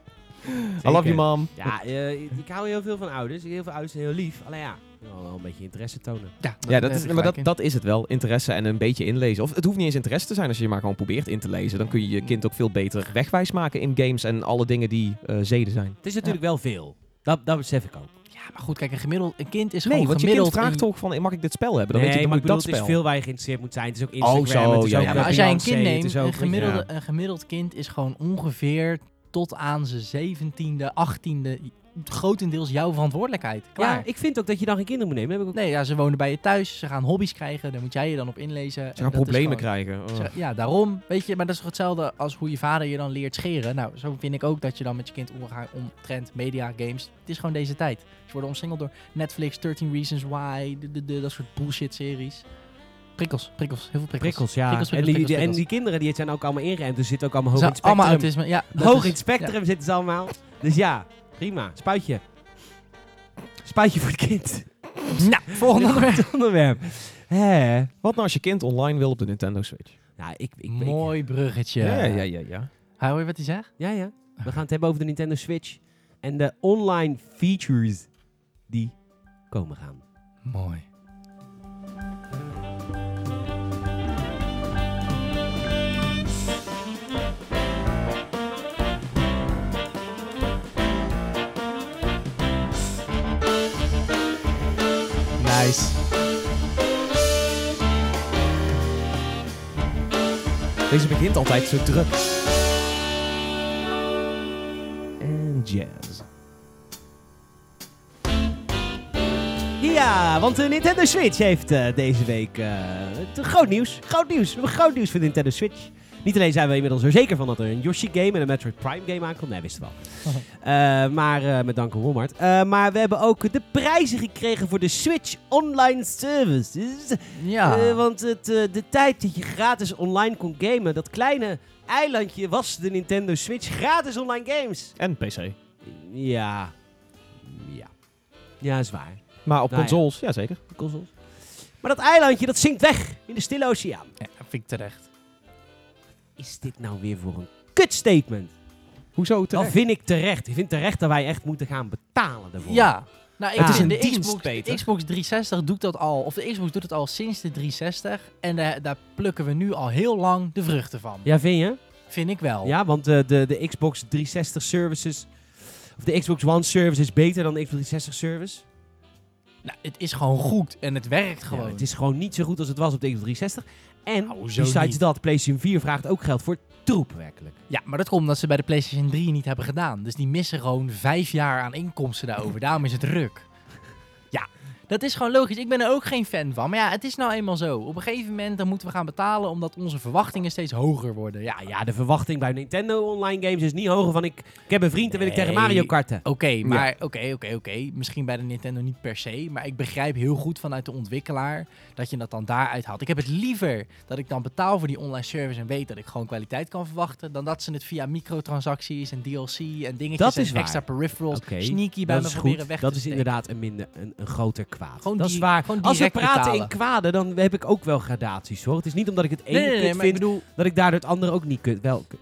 I love you, mom. Ja, eh, ik hou heel veel van ouders. Heel veel ouders zijn heel lief. Alleen ja, wel, wel een beetje interesse tonen. Ja, Ja, dat heb is, maar dat, dat is het wel. Interesse en een beetje inlezen. Of het hoeft niet eens interesse te zijn als je je maar gewoon probeert in te lezen. Dan kun je je kind ook veel beter wegwijs maken in games en alle dingen die eh, zeden zijn. Het is natuurlijk wel veel. Dat, dat besef ik ook. Ja, maar goed, kijk, een, gemiddeld, een kind is Nee, gewoon want je kind gemiddeld... vraagt toch van, mag ik dit spel hebben? Dan nee, weet je, dan maar moet ik ik bedoel, dat het is spel. veel waar je geïnteresseerd moet zijn. Het is ook Oh, Instagram, zo, het is ja, ook ja. eh, maar als jij een kind neemt, een gemiddelde, een gemiddeld kind is gewoon ongeveer tot aan zijn zeventiende, achttiende grotendeels jouw verantwoordelijkheid. Klaar. Ja, ik vind ook dat je dan geen kinderen moet nemen. Heb ik ook Nee, ja, ze wonen bij je thuis, ze gaan hobby's krijgen, daar moet jij je dan op inlezen. Ze En gaan problemen gewoon- krijgen. Oh. Ze- Ja, daarom. Weet je, maar dat is toch hetzelfde als hoe je vader je dan leert scheren. Nou, zo vind ik ook dat je dan met je kind omgaat omtrent media, games. Het is gewoon deze tijd. Ze worden omsingeld door Netflix, 13 Reasons Why, de, de, de- dat soort bullshit series. Prikkels, prikkels, heel veel prikkels. prikkels, ja. Prikkels, en, prikkels, die, die- prikkels, en die kinderen die zijn ook allemaal ingeënt. Dus zitten ook allemaal hoog in het allemaal spectrum. autisme. Ja, Hoog is- in het spectrum zitten ze allemaal. Dus ja, prima. Spuitje. Spuitje voor het kind. Nou, volgende onderwerp. Hè? Wat nou als je kind online wil op de Nintendo Switch? Nou, ik, ik, ik, Mooi bruggetje. Ja, ja, ja. ja. Hoor je wat hij zegt? Ja, ja. We gaan het hebben over de Nintendo Switch. En de online features die komen gaan. Mooi. Deze begint altijd zo druk. En jazz. Ja, want de Nintendo Switch heeft eh, deze week eh, het- groot nieuws. Groot nieuws. We groot nieuws voor Nintendo Switch. Niet alleen zijn we inmiddels er zeker van dat er een Yoshi game en een Metroid Prime game aankomt. Nee, wisten we wel. Eh, maar eh, met dank aan Walmart. Eh, maar we hebben ook de prijzen gekregen voor de Switch Online Services. Ja. Eh, want het, eh, de tijd dat je gratis online kon gamen, dat kleine eilandje was de Nintendo Switch gratis online games. En PC. Ja. Ja. Ja, is waar. Maar op Nou ja. consoles, ja zeker. De consoles. Maar dat eilandje, dat zinkt weg in de stille oceaan. ja, vind ik terecht. Is dit nou weer voor een kutstatement? Hoezo Dat terecht? vind ik terecht. Ik vind terecht dat wij echt moeten gaan betalen daarvoor. Ja. Nou, ik Het vind is een de dienst, Xbox, de Xbox 360 doet dat al, of de Xbox doet het al sinds de 360. En daar plukken we nu al heel lang de vruchten van. Ja, vind je? Vind ik wel. Ja, want eh, de, de Xbox 360 services... Of de Xbox One service is beter dan de Xbox 360 service. Nou, het is gewoon goed en het werkt gewoon. Ja, het is gewoon niet zo goed als het was op de Xbox 360. En Nou, besides niet. dat, PlayStation 4 vraagt ook geld voor troep werkelijk. Ja, maar dat komt omdat ze bij de PlayStation 3 niet hebben gedaan. Dus die missen gewoon vijf jaar aan inkomsten daarover. Daarom is het ruk. Dat is gewoon logisch. Ik ben er ook geen fan van. Maar ja, het is nou eenmaal zo. Op een gegeven moment dan moeten we gaan betalen omdat onze verwachtingen steeds hoger worden. Ja, Ja, de verwachting bij Nintendo online games is niet hoger van... Ik, ik heb een vriend en wil ik tegen. Mario karten. Oké, maar oké, oké, oké. Misschien bij de Nintendo niet per se. Maar ik begrijp heel goed vanuit de ontwikkelaar dat je dat dan daaruit haalt. Ik heb het liever dat ik dan betaal voor die online service en weet dat ik gewoon kwaliteit kan verwachten. Dan dat ze het via microtransacties en DLC en dingetjes Dat is en extra peripherals sneaky bij dat me is proberen goed. weg Dat te is steken. inderdaad een, minder, een, een groter kwaad. Gewoon dat die- is waar. Als we praten betalen. in kwaden, dan heb ik ook wel gradaties hoor. Het is niet omdat ik het ene Nee, nee, nee, kut maar ik vind, bedoel... dat ik daardoor het andere ook niet kut. Wel. kut.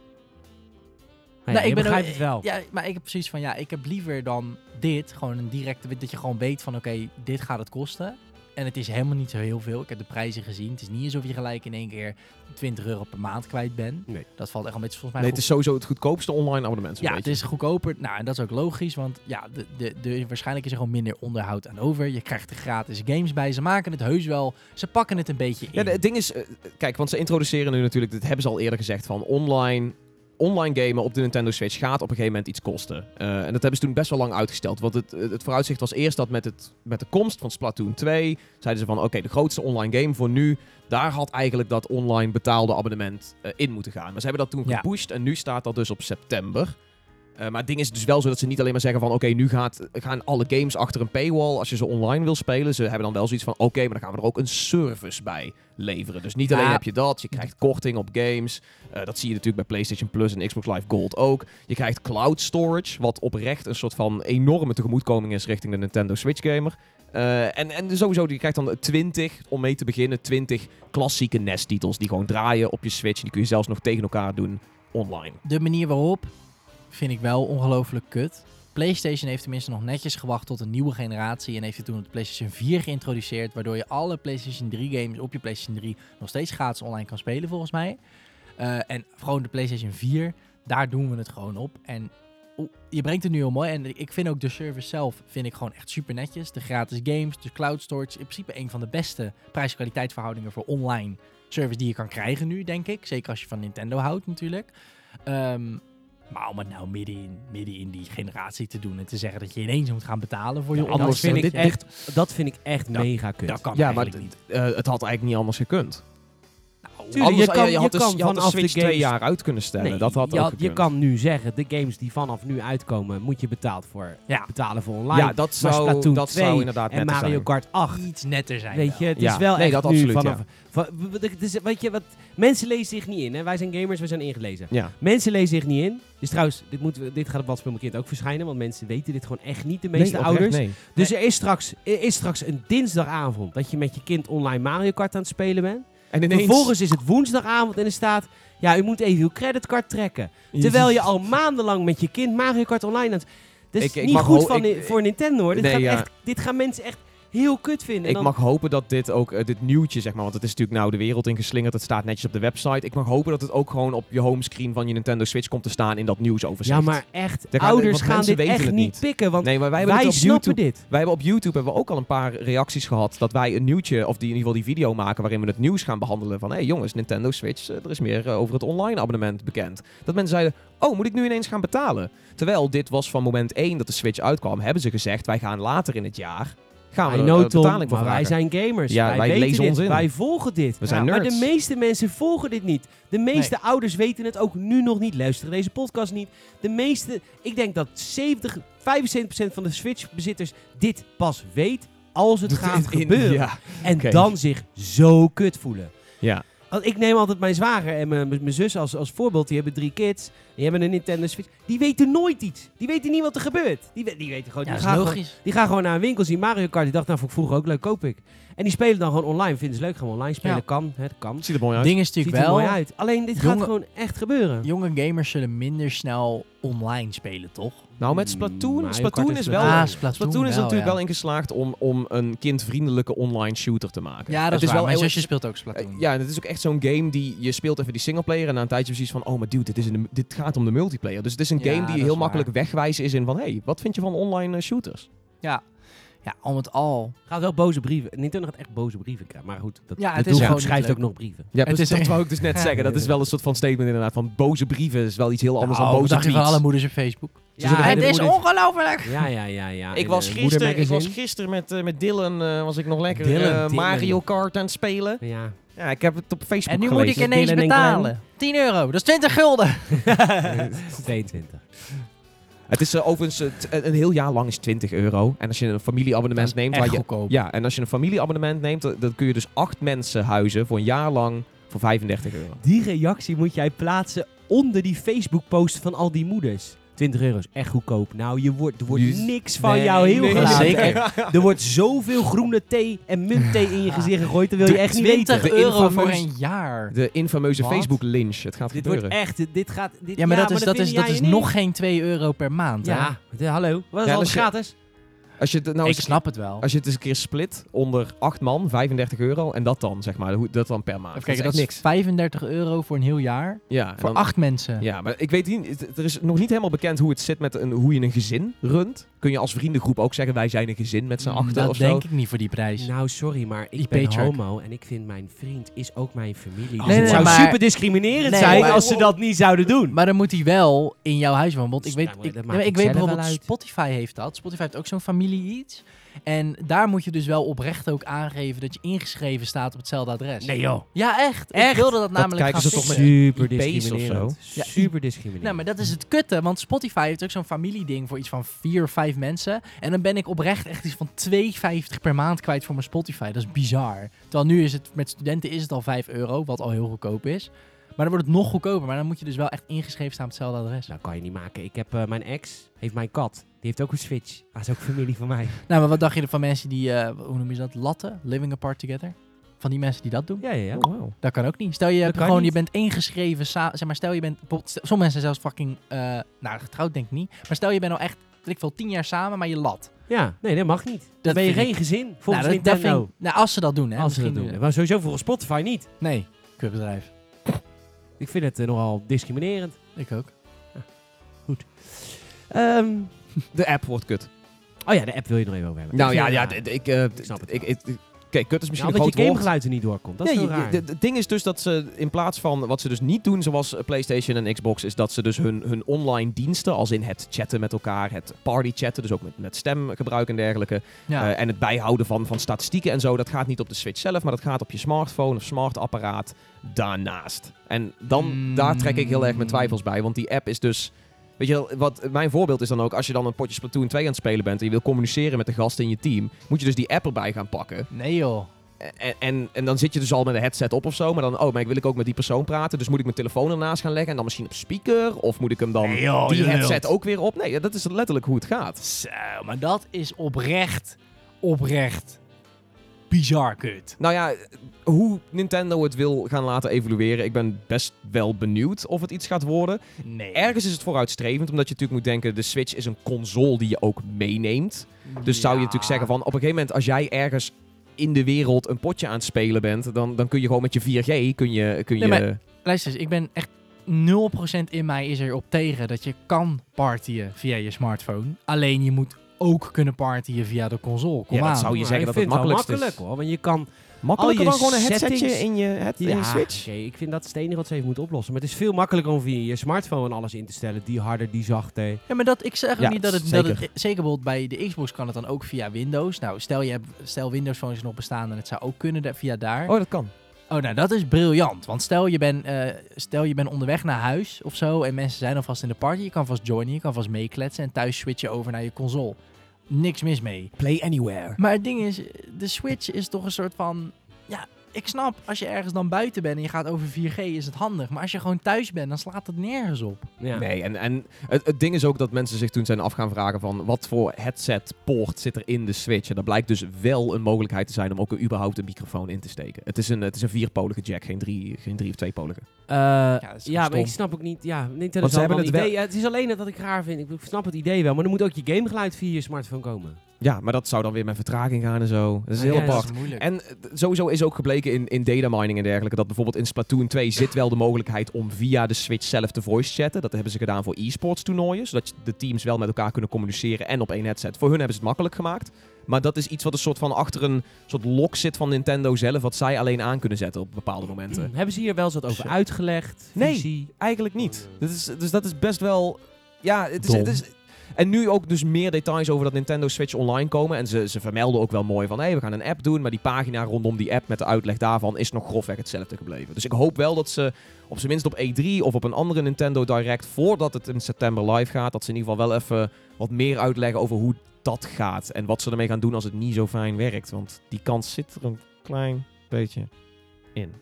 Nou ja, Nou, ik ben ook- het wel. Ja, maar ik heb precies van, ja, ik heb liever dan dit. Gewoon een directe, dat je gewoon weet van, oké, dit gaat het kosten. En het is helemaal niet zo heel veel. Ik heb de prijzen gezien. Het is niet alsof je gelijk in één keer 20 euro per maand kwijt bent. Nee. Dat valt echt een beetje volgens mij Nee, het is sowieso het goedkoopste online abonnement. Ja, het beetje. is goedkoper. Nou, en dat is ook logisch, want ja, de, de, de, waarschijnlijk is er gewoon minder onderhoud aan over. Je krijgt er gratis games bij. Ze maken het heus wel. Ze pakken het een beetje in. Ja, het ding is, eh, kijk, want ze introduceren nu natuurlijk, dit hebben ze al eerder gezegd, van online, online gamen op de Nintendo Switch gaat op een gegeven moment iets kosten. Eh, en dat hebben ze toen best wel lang uitgesteld. Want het, het vooruitzicht was eerst dat met, het, met de komst van Splatoon 2, zeiden ze van, oké, de grootste online game voor nu, daar had eigenlijk dat online betaalde abonnement eh, in moeten gaan. Maar ze hebben dat toen Ja. gepusht en nu staat dat dus op september. Eh, maar het ding is dus wel zo dat ze niet alleen maar zeggen van... oké, nu gaat, gaan alle games achter een paywall als je ze online wil spelen. Ze hebben dan wel zoiets van... oké, maar dan gaan we er ook een service bij leveren. Dus niet alleen Ja. heb je dat, je krijgt korting op games. Eh, dat zie je natuurlijk bij PlayStation Plus en Xbox Live Gold ook. Je krijgt cloud storage, wat oprecht een soort van enorme tegemoetkoming is richting de Nintendo Switch gamer. Eh, en, en sowieso, je krijgt dan 20, om mee te beginnen, 20 klassieke NES-titels die gewoon draaien op je Switch. Die kun je zelfs nog tegen elkaar doen online. De manier waarop vind ik wel ongelooflijk kut. PlayStation heeft tenminste nog netjes gewacht tot een nieuwe generatie en heeft het toen de PlayStation 4 geïntroduceerd, waardoor je alle PlayStation 3 games op je PlayStation 3 nog steeds gratis online kan spelen volgens mij. Eh, en gewoon de PlayStation 4, daar doen we het gewoon op. En je brengt het nu heel mooi. En ik vind ook de service zelf vind ik gewoon echt super netjes. De gratis games, de cloud storage. In principe een van de beste prijs-kwaliteitverhoudingen voor online service die je kan krijgen nu, denk ik. Zeker als je van Nintendo houdt natuurlijk. Ehm, maar om het nou midden in, midden in die generatie te doen en te zeggen dat je ineens moet gaan betalen voor je Ja, dat vind ik echt, dat vind ik echt Dat- mega kut. Dat kan Ja, maar niet. eh, het had eigenlijk niet anders gekund. Tuurlijk, Anders, je kan- je had je de, je had vanaf de Switch twee games- jaar uit kunnen stellen. Nee, dat had je, had- je kan nu zeggen, de games die vanaf nu uitkomen, moet je betaald voor, Ja. betalen voor online. Ja, dat Maar zou, Splatoon dat 2 zou inderdaad en netter Mario zijn. Kart 8. Iets netter zijn. Weet je, het Ja, is wel nee, echt dat nu absoluut, vanaf... ja. van- is, weet je, wat, mensen lezen zich niet in. Hè? Wij zijn gamers, we zijn ingelezen. Ja. Mensen lezen zich niet in. Dus trouwens, dit, moeten we, dit gaat op Wat Mijn Kind ook verschijnen. Want mensen weten dit gewoon echt niet, de meeste Nee, oprecht, ouders. nee. Dus er is, straks, er is straks een dinsdagavond dat je met je kind online Mario Kart aan het spelen bent. En ineens... Vervolgens is het woensdagavond en er staat... Ja, u moet even uw creditcard trekken. Terwijl je al maandenlang met je kind Mario Kart online aan het... Dat is Ik- ik niet goed ho- van, ik- voor Nintendo hoor. Dit, Nee, gaat ja. echt, dit gaan mensen echt heel kut vinden. En Ik dan- mag hopen dat dit ook, eh, dit nieuwtje zeg maar, want het is natuurlijk nou de wereld ingeslingerd, het staat netjes op de website. Ik mag hopen dat het ook gewoon op je homescreen van je Nintendo Switch komt te staan in dat nieuwsoverzicht. Ja, maar echt, Daar gaan- ouders gaan dit echt niet pikken. Want Nee, maar wij wij snappen YouTube. dit. Wij hebben op YouTube hebben we ook al een paar reacties gehad dat wij een nieuwtje, of die in ieder geval die video maken waarin we het nieuws gaan behandelen van hé hey jongens, Nintendo Switch, eh, er is meer eh, over het online abonnement bekend. Dat mensen zeiden, oh moet ik nu ineens gaan betalen? Terwijl dit was van moment 1 dat de Switch uitkwam, hebben ze gezegd wij gaan later in het jaar, gaan we I know, Tom, betaling voor maar wij zijn gamers. Ja, wij, wij weten lezen dit. ons in. Wij volgen dit. We zijn Maar nerds. de meeste mensen volgen dit niet. De meeste ouders weten het ook nu nog niet. Luisteren deze podcast niet. De meeste, ik denk dat 70, 75% van de Switch-bezitters dit pas weet als het gaat In- gebeuren. Ja, En dan zich zo kut voelen. ja. Want ik neem altijd mijn zwager en mijn, mijn zus als, als voorbeeld. Die hebben drie kids. Die hebben een Nintendo Switch. Die weten nooit iets. Die weten niet wat er gebeurt. Die, die weten gewoon... Ja, die dat is gaan logisch. gewoon- die gaan gewoon naar een winkel, zien Mario Kart. Die dacht, nou, vond ik vroeger ook leuk, koop ik. En die spelen dan gewoon online. Vinden ze leuk, gaan we online spelen. Ja. Kan, hè, kan. Ziet er mooi uit. ding is Ziet natuurlijk er wel... mooi uit. Alleen, dit gaat gewoon echt gebeuren. Jonge gamers zullen minder snel online spelen, toch? Nou, met Mm, Splatoon, Mario Splatoon is is wel... Ah, Splatoon Splatoon, is er natuurlijk ja. wel in geslaagd om, om een kindvriendelijke online shooter te maken. Ja, dat Het is, waar. wel Mijn zusje speelt ook Splatoon. Eh, ja, en het is ook echt zo'n game die je speelt even die singleplayer en na een tijdje precies van, oh maar dude, dit, is een, dit gaat om de multiplayer. Dus het is een Ja, game die is heel waar. makkelijk wegwijzen is in van, hey, wat vind je van online eh, shooters? ja. ja, al met al. Gaat wel boze brieven. Nintendo gaat echt boze brieven krijgen. Maar goed, dat, Ja, het is gewoon schrijft ook nog brieven. Ja, Het precies, is- dat wou ik dus net Ja. zeggen. Dat is wel een soort van statement inderdaad van boze brieven is wel iets heel anders Nou, dan boze je van alle moeders op Facebook? De de moeder- ongelooflijk! Ja, ja, ja, ja. Ik was, eh, gisteren, ik was gisteren met, eh, met Dylan, was ik nog lekker Dylan, Dylan. Mario Kart aan het spelen. Ja. Ja, ik heb het op Facebook En nu gelezen. moet ik ineens betalen. 10 euro, dat is 20 gulden. 22. Het is eh, overigens eh, een heel jaar lang is 20 euro. En als je een familieabonnement neemt, echt waar je, goedkoop. ja, en als je een familieabonnement neemt, dan, dan kun je dus acht mensen huizen voor een jaar lang voor 35 euro. Die reactie moet jij plaatsen onder die Facebook-post van al die moeders. 20 euro is echt goedkoop. Nou, je wordt, er wordt Je- niks van Nee, jou heel nee, gelaten. zeker. Er wordt zoveel groene thee en muntthee in je gezicht gegooid. Dat wil je echt niet 20 weten. De euro voor een jaar. De infameuze Wat? Facebook lynch. Het gaat Dit gebeuren. wordt echt, dit gaat... Dit, Ja, maar dat is, dat vinden is, dat is nog geen 2 euro per maand. hè? Ja, de- hallo. Wat is Ja, al je- gratis? Als je, het nou ik eens- snap het wel. als je het eens een keer split onder acht man, 35 euro. En dat dan, zeg maar. hoe- Dat dan per maand. Even kijken, dat dat is niks. 35 euro voor een heel jaar. Ja, en Voor dan- acht mensen. Ja, maar ik weet niet, er is nog niet helemaal bekend hoe het zit met een, hoe je een gezin runt. Kun je als vriendengroep ook zeggen, wij zijn een gezin met z'n achter Mm, dat of zo? denk ik niet voor die prijs. Nou, sorry, maar ik Die ben paycheck. homo en ik vind mijn vriend is ook mijn familie. Dus Nee, het nee, zou maar- super discriminerend Nee, zijn maar- als ze dat niet zouden doen. Maar dan moet hij wel in jouw huis wonen. Want ik weet, maar ik, dat ik weet bijvoorbeeld, uit. Spotify heeft dat. Spotify heeft ook zo'n familie iets. En daar moet je dus wel oprecht ook aangeven dat je ingeschreven staat op hetzelfde adres. Nee joh. Ja, echt. Ik Echt? wilde dat namelijk kijken gaan ze toch met- Super of discriminerend. Ja, Super discriminerend. Nou, maar dat is het kutte, want Spotify heeft ook zo'n familieding voor iets van vier of vijf mensen. En dan ben ik oprecht echt iets van 2,50 per maand kwijt voor mijn Spotify. Dat is bizar. Terwijl nu is het, met studenten is het al 5 euro, wat al heel goedkoop is. Maar dan wordt het nog goedkoper, maar dan moet je dus wel echt ingeschreven staan op hetzelfde adres. Dat kan je niet maken. Ik heb eh, mijn ex, heeft mijn kat. Die heeft ook een Switch. Dat is ook familie van mij. Nou, maar wat dacht je er van mensen die, eh, hoe noem je dat, latten? Living apart together? Van die mensen die dat doen? Ja, ja, ja. Oh, wow. Dat kan ook niet. Stel je, Dat gewoon, niet. je bent ingeschreven, zeg maar, stel je bent, bijvoorbeeld, stel- sommige mensen zijn zelfs fucking, eh, nou getrouwd denk ik niet. Maar stel je bent al echt, weet ik veel, tien jaar samen, maar je lat. Ja, nee, dat mag niet. Dan Dat ben je geen gezin, volgens nou, dat, dat Nintendo. vind ik- nou, als ze dat doen, hè. als ze dat doen. Maar sowieso volgens Spotify niet. Nee, kutbedrijf. Ik vind het eh, nogal discriminerend. Ik ook. Ehm, De app wordt kut. oh ja, de app wil je nog even over hebben. Nou Ik ja, ja, d- ik... eh, snap het ik, ik, Kijk, kut is misschien Ja, een dat groot je gamegeluid er niet doorkomt. Dat is heel raar. Het ding is dus dat ze in plaats van wat ze dus niet doen, zoals eh, PlayStation en Xbox, is dat ze dus hun, hun online diensten, als in het chatten met elkaar, het party chatten, dus ook met, met stemgebruik en dergelijke, Ja. eh, en het bijhouden van, van statistieken en zo, dat gaat niet op de Switch zelf, maar dat gaat op je smartphone of smartapparaat daarnaast. En dan, Mm. daar trek ik heel erg mijn twijfels bij, want die app is dus... Weet je wel, wat mijn voorbeeld is dan ook, als je dan een potje Splatoon 2 aan het spelen bent en je wil communiceren met de gasten in je team, moet je dus die app erbij gaan pakken. nee joh. En, en, en dan zit je dus al met een headset op of zo. Maar dan, oh, maar ik wil ik ook met die persoon praten. Dus moet ik mijn telefoon ernaast gaan leggen. En dan misschien op speaker. Of moet ik hem dan Nee, joh, die headset ook weer op? Nee, dat is letterlijk hoe het gaat. Zo, maar dat is oprecht, oprecht bizar kut. Nou ja, hoe Nintendo het wil gaan laten evolueren. Ik ben best wel benieuwd of het iets gaat worden. Nee. Ergens is het vooruitstrevend. Omdat je natuurlijk moet denken, de Switch is een console die je ook meeneemt. Dus zou je natuurlijk zeggen van, op een gegeven moment als jij ergens in de wereld een potje aan het spelen bent, dan, dan kun je gewoon met je 4G, kun je... Kun je Nee, maar- Luister eens, ik ben echt 0% in mij is er op tegen dat je kan partyen via je smartphone. Alleen je moet ook kunnen partyen via de console. Kom Ja, dat aan. zou je zeggen ik dat vind het wel makkelijkst is. makkelijk hoor. Want je kan Makkelijker Al dan je gewoon een headsetje settings- in je, head, in je Ja, Switch? oké, ik vind dat het enige wat ze even moeten oplossen. Maar het is veel makkelijker om via je smartphone alles in te stellen. Die harder, die zachter. Ja, maar dat, ik zeg ook Ja, niet dat het, zeker. dat het... Zeker bijvoorbeeld bij de Xbox kan het dan ook via Windows. Nou, stel, je hebt, stel Windows Phone is nog bestaan en het zou ook kunnen via daar. Oh, dat kan. Oh, nou, dat is briljant. Want stel je bent eh, stel je bent onderweg naar huis of zo en mensen zijn alvast in de party. Je kan vast joinen, je kan vast meekletsen en thuis switch je over naar je console. Niks mis mee. Play anywhere. Maar het ding is, de Switch is toch een soort van... Ja, ik snap, als je ergens dan buiten bent en je gaat over 4G is het handig. Maar als je gewoon thuis bent, dan slaat het nergens op. Ja. Nee, en, en het, het ding is ook dat mensen zich toen zijn af gaan vragen van wat voor headset poort zit er in de Switch. En daar blijkt dus wel een mogelijkheid te zijn om ook een, überhaupt een microfoon in te steken. Het is een, het is een vierpolige jack, geen drie, geen drie of tweepolige. Eh, dat ja, is maar ik snap ook niet. Ja, Nintendo Want ze hebben wel het idee. Ja, het is alleen dat ik raar vind. Ik snap het idee wel. Maar dan moet ook je gamegeluid via je smartphone komen. Ja, maar dat zou dan weer met vertraging gaan en zo. Dat is Ah, heel ja, apart. is moeilijk. En eh, sowieso is ook gebleken in, in data mining en dergelijke dat bijvoorbeeld in Splatoon 2 zit wel de mogelijkheid om via de Switch zelf te voice chatten. Dat hebben ze gedaan voor e-sports toernooien, zodat de teams wel met elkaar kunnen communiceren en op één headset. Voor hun hebben ze het makkelijk gemaakt. Maar dat is iets wat een soort van achter een soort lock zit van Nintendo zelf, wat zij alleen aan kunnen zetten op bepaalde momenten. Hebben ze hier wel eens wat over uitgelegd? Nee. Eigenlijk niet. Is, dus dat is best wel. Ja, het is, het is. En nu ook dus meer details over dat Nintendo Switch Online komen. En ze, ze vermelden ook wel mooi van, hé, we gaan een app doen. Maar die pagina rondom die app met de uitleg daarvan is nog grofweg hetzelfde gebleven. Dus ik hoop wel dat ze op zijn minst op E3 of op een andere Nintendo Direct, voordat het in september live gaat, dat ze in ieder geval wel even wat meer uitleggen over hoe dat gaat. En wat ze ermee gaan doen als het niet zo fijn werkt. Want die kans zit er een klein beetje in.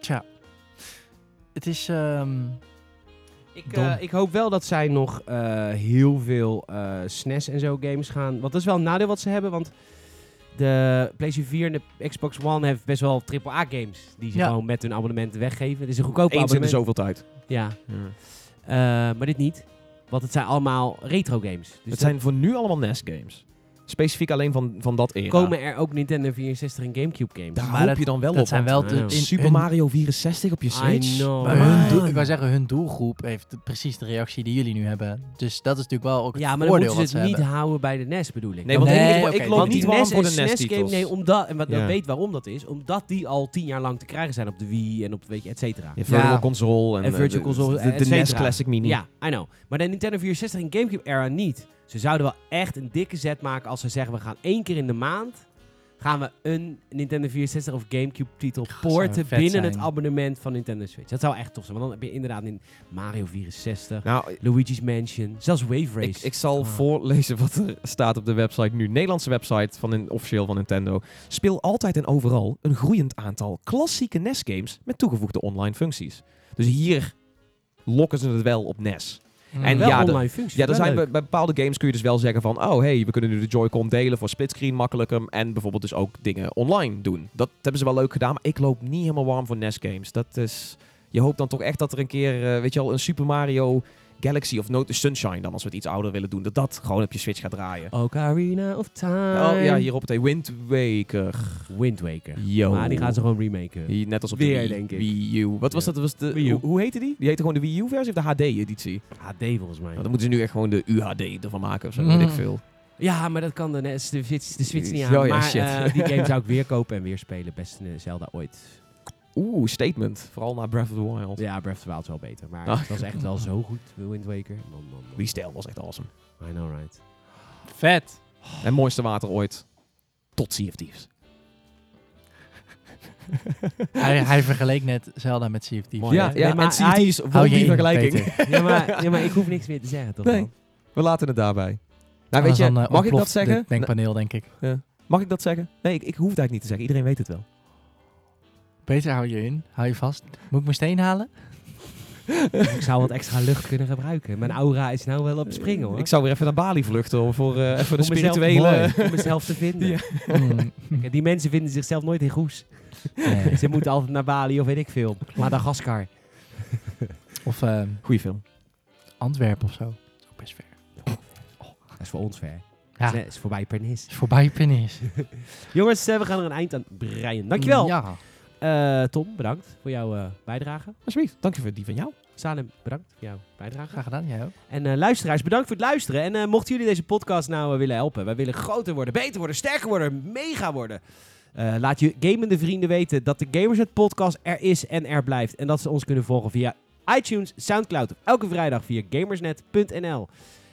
Tja. Het is... ehm, Ik, eh, ik hoop wel dat zij nog eh, heel veel eh SNES en zo games gaan. Want dat is wel een nadeel wat ze hebben. Want de PlayStation 4 en de Xbox One hebben best wel AAA-games. Die ze Ja. gewoon met hun abonnementen weggeven. Het is een goedkoop Eens in de abonnement. zoveel tijd. Ja. Eh, maar dit niet. Want het zijn allemaal retro games. Dus het dat zijn voor nu allemaal NES games. Specifiek alleen van, van dat era. komen er ook Nintendo 64 en Gamecube games. Daar Maar hoop dat- je dan wel dat op. zijn wel de, Super Mario 64 op je I Switch. know. Maar Maar hun ik wou zeggen, hun doelgroep heeft precies de reactie die jullie nu hebben. Dus dat is natuurlijk wel ook het Ja, maar dan moeten ze het ze niet hebben. houden bij de NES bedoel ik. Nee, want Nee, ik, ik loop Want niet die warm NES voor de NES SNES game, titels. nee, omdat, en wat Ja. weet waarom dat is, omdat die al tien jaar lang te krijgen zijn op de Wii en op, weet je, et cetera. Ja, Virtual Ja. Console en, En Virtual eh, Console, de, de, NES. Classic Mini. Ja, I know. Maar de Nintendo 64 en Gamecube era niet. Ze zouden wel echt een dikke zet maken als ze zeggen, we gaan één keer in de maand gaan we een Nintendo 64 of Gamecube titel zou porten vet binnen zijn. het abonnement van Nintendo Switch. Dat zou echt tof zijn, want dan heb je inderdaad in Mario 64, Nou, Luigi's Mansion, zelfs Wave Race. ik, ik zal Ah. voorlezen wat er staat op de website nu. Nederlandse website van een officieel van Nintendo. Speel altijd en overal een groeiend aantal klassieke NES-games met toegevoegde online functies. Dus hier lokken ze het wel op NES. Mm. En wel ja, de- online functies. Ja, er zijn bij, bij bepaalde games kun je dus wel zeggen van... Oh, hey, we kunnen nu de Joy-Con delen voor splitscreen makkelijker. En bijvoorbeeld dus ook dingen online doen. Dat hebben ze wel leuk gedaan, maar ik loop niet helemaal warm voor NES games. Dat is... Je hoopt dan toch echt dat er een keer, eh, weet je wel, een Super Mario Galaxy of Note Sunshine dan, als we het iets ouder willen doen, dat dat gewoon op je Switch gaat draaien. Ocarina of Time. Oh ja, hier op het Wind Waker. Wind Waker. Yo. Maar die gaan ze gewoon remaken. Hier, net als op Weer, de Wii, denk ik. Wii U. Wat was Ja. dat? Was de, Wii U. Hoe, hoe heette die? Die heette gewoon de Wii U-versie of de HD-editie? HD volgens mij. Nou, dan moeten ze nu echt gewoon de UHD ervan maken of zo, Mm. weet ik veel. Ja, maar dat kan de, de, Switch, de Switch niet Oh aan. ja, maar shit. eh, die game zou ik weer kopen en weer spelen. Beste eh, Zelda ooit. Oeh, statement. Vooral na Breath of the Wild. Ja, Breath of the Wild is wel beter. Maar Ah. het was echt wel zo goed, Wind Waker. Man, man, man. Die stijl was echt awesome. I know, right. Vet. En mooiste water ooit. Tot Sea of Thieves. hij, hij vergeleek net Zelda met Sea of Thieves. Ja, ja Nee, maar en Sea of hij- Thieves Hou won je die in, vergelijking. Ja, maar, ja, maar ik hoef niks meer te zeggen, toch? Nee. We laten het daarbij. Nou, Anders weet je, dan, eh, mag ik dat zeggen? denkpaneel, denk ik. Nou, mag ik dat zeggen? Nee, ik, ik hoef het eigenlijk niet te zeggen. Iedereen weet het wel. Peter, hou je in. Hou je vast. Moet ik mijn steen halen? ik zou wat extra lucht kunnen gebruiken. Mijn aura is nou wel op springen, hoor. Ik zou weer even naar Bali vluchten om voor eh, even de Om mezelf- spirituele... mooi, om mezelf te vinden. Ja. Kijk, Die mensen vinden zichzelf nooit in goes. Nee. Ze moeten altijd naar Bali of weet ik veel. Madagaskar. Of eh, Goeie film. Antwerpen of zo. Dat is ook best ver. Dat is voor ons ver. Ja, Dat is voorbij Pernis. is voorbij Pennis. Jongens, eh, we gaan er een eind aan breien. Dankjewel. Ja. Eh, Tom, bedankt voor jouw eh, bijdrage. Alsjeblieft. Dank je voor die van jou. Salem, bedankt voor jouw bijdrage. Graag gedaan, jij ook. En eh, luisteraars, bedankt voor het luisteren. En mochten jullie deze podcast nou willen helpen, wij willen groter worden, beter worden, sterker worden, mega worden. Laat je gamende vrienden weten dat de Gamersnet podcast er is en er blijft. En dat ze ons kunnen volgen via iTunes, Soundcloud of elke vrijdag via gamersnet.nl.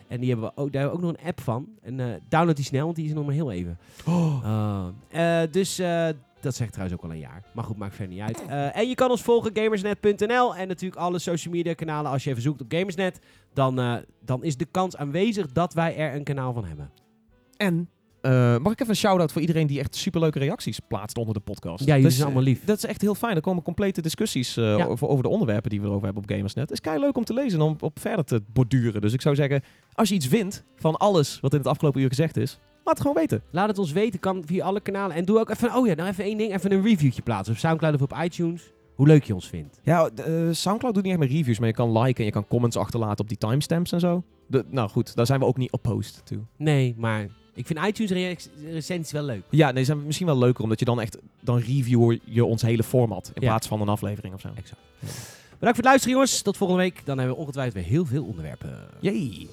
En die hebben we ook, daar hebben we ook nog een app van. En download die snel, want die is nog maar heel even. Oh. Eh, dus eh, dat zeg ik trouwens ook al een jaar. Maar goed, maakt verder niet uit. Eh, en je kan ons volgen, gamersnet.nl. En natuurlijk alle social media kanalen. Als je even zoekt op Gamersnet, dan, eh, dan is de kans aanwezig dat wij er een kanaal van hebben. En eh, mag ik even een shout-out voor iedereen die echt superleuke reacties plaatst onder de podcast? Ja, jullie Dat zijn allemaal lief. Dat is echt heel fijn. Er komen complete discussies Ja. over, over de onderwerpen die we erover hebben op Gamersnet. Het is kei leuk om te lezen en om op verder te borduren. Dus ik zou zeggen, als je iets vindt van alles wat in het afgelopen uur gezegd is, laat het gewoon weten. Laat het ons weten, kan via alle kanalen. En doe ook even, oh ja, nou even één ding, even een reviewtje plaatsen. Op Soundcloud of op iTunes. Hoe leuk je ons vindt. Ja, eh, Soundcloud doet niet echt meer reviews, maar je kan liken en je kan comments achterlaten op die timestamps en zo. De, nou goed, daar zijn we ook niet opposed to. Nee, maar ik vind iTunes re- recensies wel leuk. Ja, nee, zijn misschien wel leuker, omdat je dan echt, dan review je ons hele format in Ja. plaats van een aflevering of zo. Exact. Bedankt voor het luisteren, jongens. Tot volgende week. Dan hebben we ongetwijfeld weer heel veel onderwerpen. Yay!